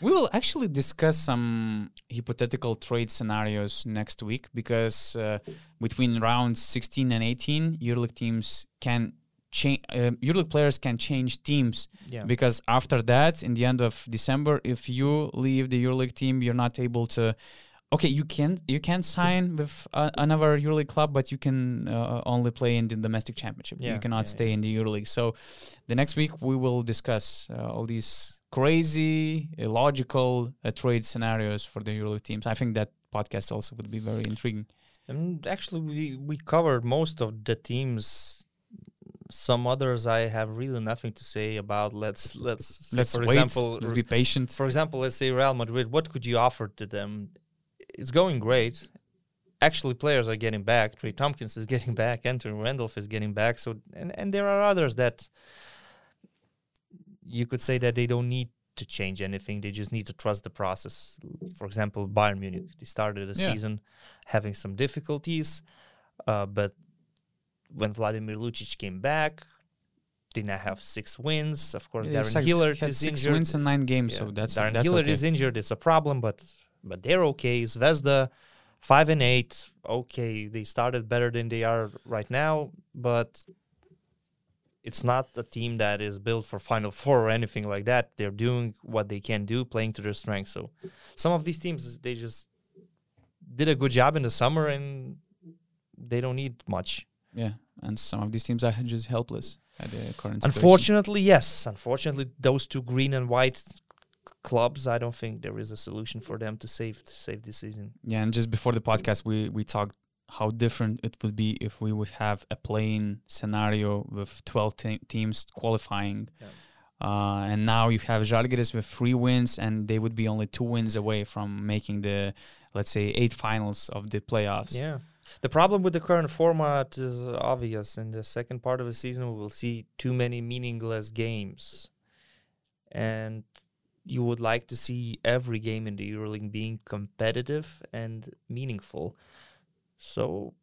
We will actually discuss some hypothetical trade scenarios next week because uh, between rounds 16 and 18, EuroLeague teams can change. Uh, EuroLeague players can change teams yeah, because after that, in the end of December, if you leave the EuroLeague team, you're not able to. Okay, you can you can sign with uh, another EuroLeague club, but you can uh, only play in the domestic championship. Yeah, you cannot yeah, stay in the EuroLeague. So, the next week we will discuss uh, all these crazy, illogical uh, trade scenarios for the EuroLeague teams. I think that podcast also would be very intriguing. and actually we we covered most of the teams. Some others I have really nothing to say about. Let's let's Let's for wait. example let's be patient. for example, let's say Real Madrid, what could you offer to them? It's going great. Actually, players are getting back. Trey Thompkins is getting back. Anthony Randolph is getting back. So, and, and there are others that you could say that they don't need to change anything. They just need to trust the process. For example, Bayern Munich, they started the Yeah. season having some difficulties, uh, but when Vladimir Lucic came back, they now have six wins. Of course, Yeah, Darren six- Hilliard had is six injured. wins in nine games, Yeah. so that's Darren that's Hilliard okay. is injured. It's a problem, but but they're okay. Zvezda, five and eight. Okay, they started better than they are right now, but it's not a team that is built for Final Four or anything like that. They're doing what they can do, playing to their strengths. So some of these teams, they just did a good job in the summer, and they don't need much. Yeah, and some of these teams are just helpless at the current situation. Unfortunately, yes. Unfortunately, those two green and white clubs, I don't think there is a solution for them to save to save this season. Yeah, and just before the podcast, we we talked how different it would be if we would have a playing scenario with 12 te- teams qualifying. Yeah. Uh, and now you have Žalgiris with three wins, and they would be only two wins away from making the, let's say, eight finals of the playoffs. Yeah. The problem with the current format is obvious. In the second part of the season, we will see too many meaningless games. And you would like to see every game in the EuroLeague being competitive and meaningful. So,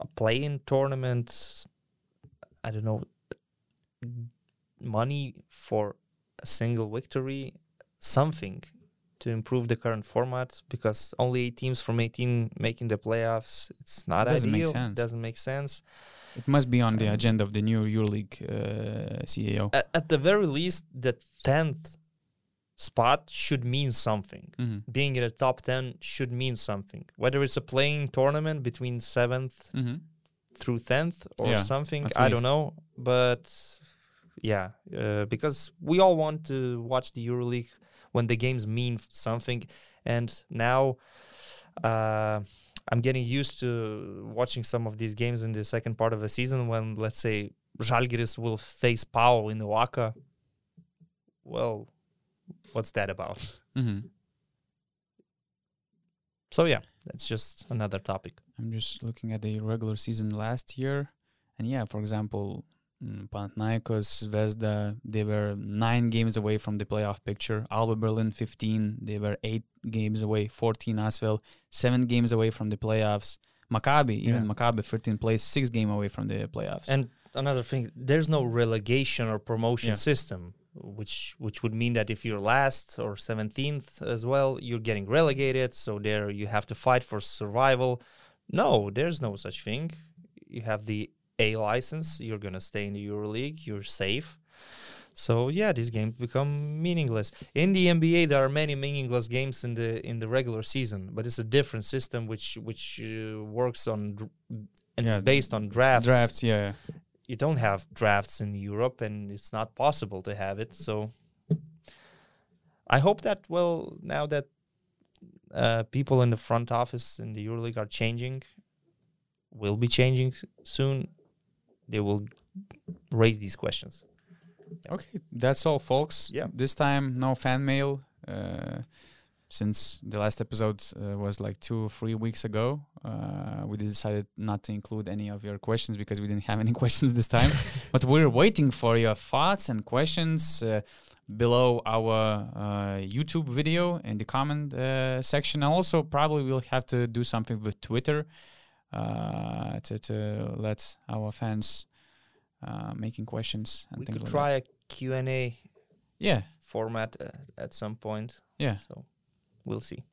a play-in tournament, I don't know, money for a single victory, something to improve the current format because only eight teams from 18 making the playoffs. It's not Doesn't make ideal. sense. Doesn't make sense. It must be on the Um, agenda of the new EuroLeague uh, CEO. At, at the very least, the 10th spot should mean something. Mhm. Being in the top 10 should mean something. Whether it's a playing tournament between 7th Mhm. through 10th or Yeah, something, I least. don't know. But yeah, uh, because we all want to watch the EuroLeague when the games mean something. And now uh, I'm getting used to watching some of these games in the second part of the season when, let's say, Žalgiris will face Pau in the Well, what's that about? Mhm. So yeah, that's just another topic. I'm just looking at the regular season last year, and yeah, for example, mm, Panathinaikos, Zvezda, they were nine games away from the playoff picture. Alba Berlin, 15, they were eight games away. 14 as well, seven games away from the playoffs. Maccabi, even Yeah. Maccabi, 13 plays six game away from the playoffs. And another thing, there's no relegation or promotion Yeah. system, which which would mean that if you're last or 17th as well, you're getting relegated. So there you have to fight for survival. No, there's no such thing. You have the A license. You're gonna stay in the EuroLeague. You're safe. So yeah, these games become meaningless. In the NBA, there are many meaningless games in the in the regular season, but it's a different system which which uh, works on dr- and Yeah, it's based on drafts Drafts, yeah. You don't have drafts in Europe and it's not possible to have it. So I hope that well now that uh, people in the front office in the EuroLeague are changing, will be changing soon. They will raise these questions. Okay, that's all, folks. Yeah. This time, no fan mail. Uh, since the last episode uh, was like two or three weeks ago, uh, we decided not to include any of your questions because we didn't have any questions this time. but we're waiting for your thoughts and questions uh, below our uh, YouTube video in the comment uh, section. And also, probably we'll have to do something with Twitter uh, to, to let our fans uh, making questions and we could like try a Q&A yeah, format uh, at some point. yeah. So we'll see.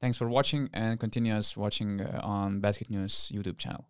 Thanks for watching and continue us watching uh, on Basket News YouTube channel.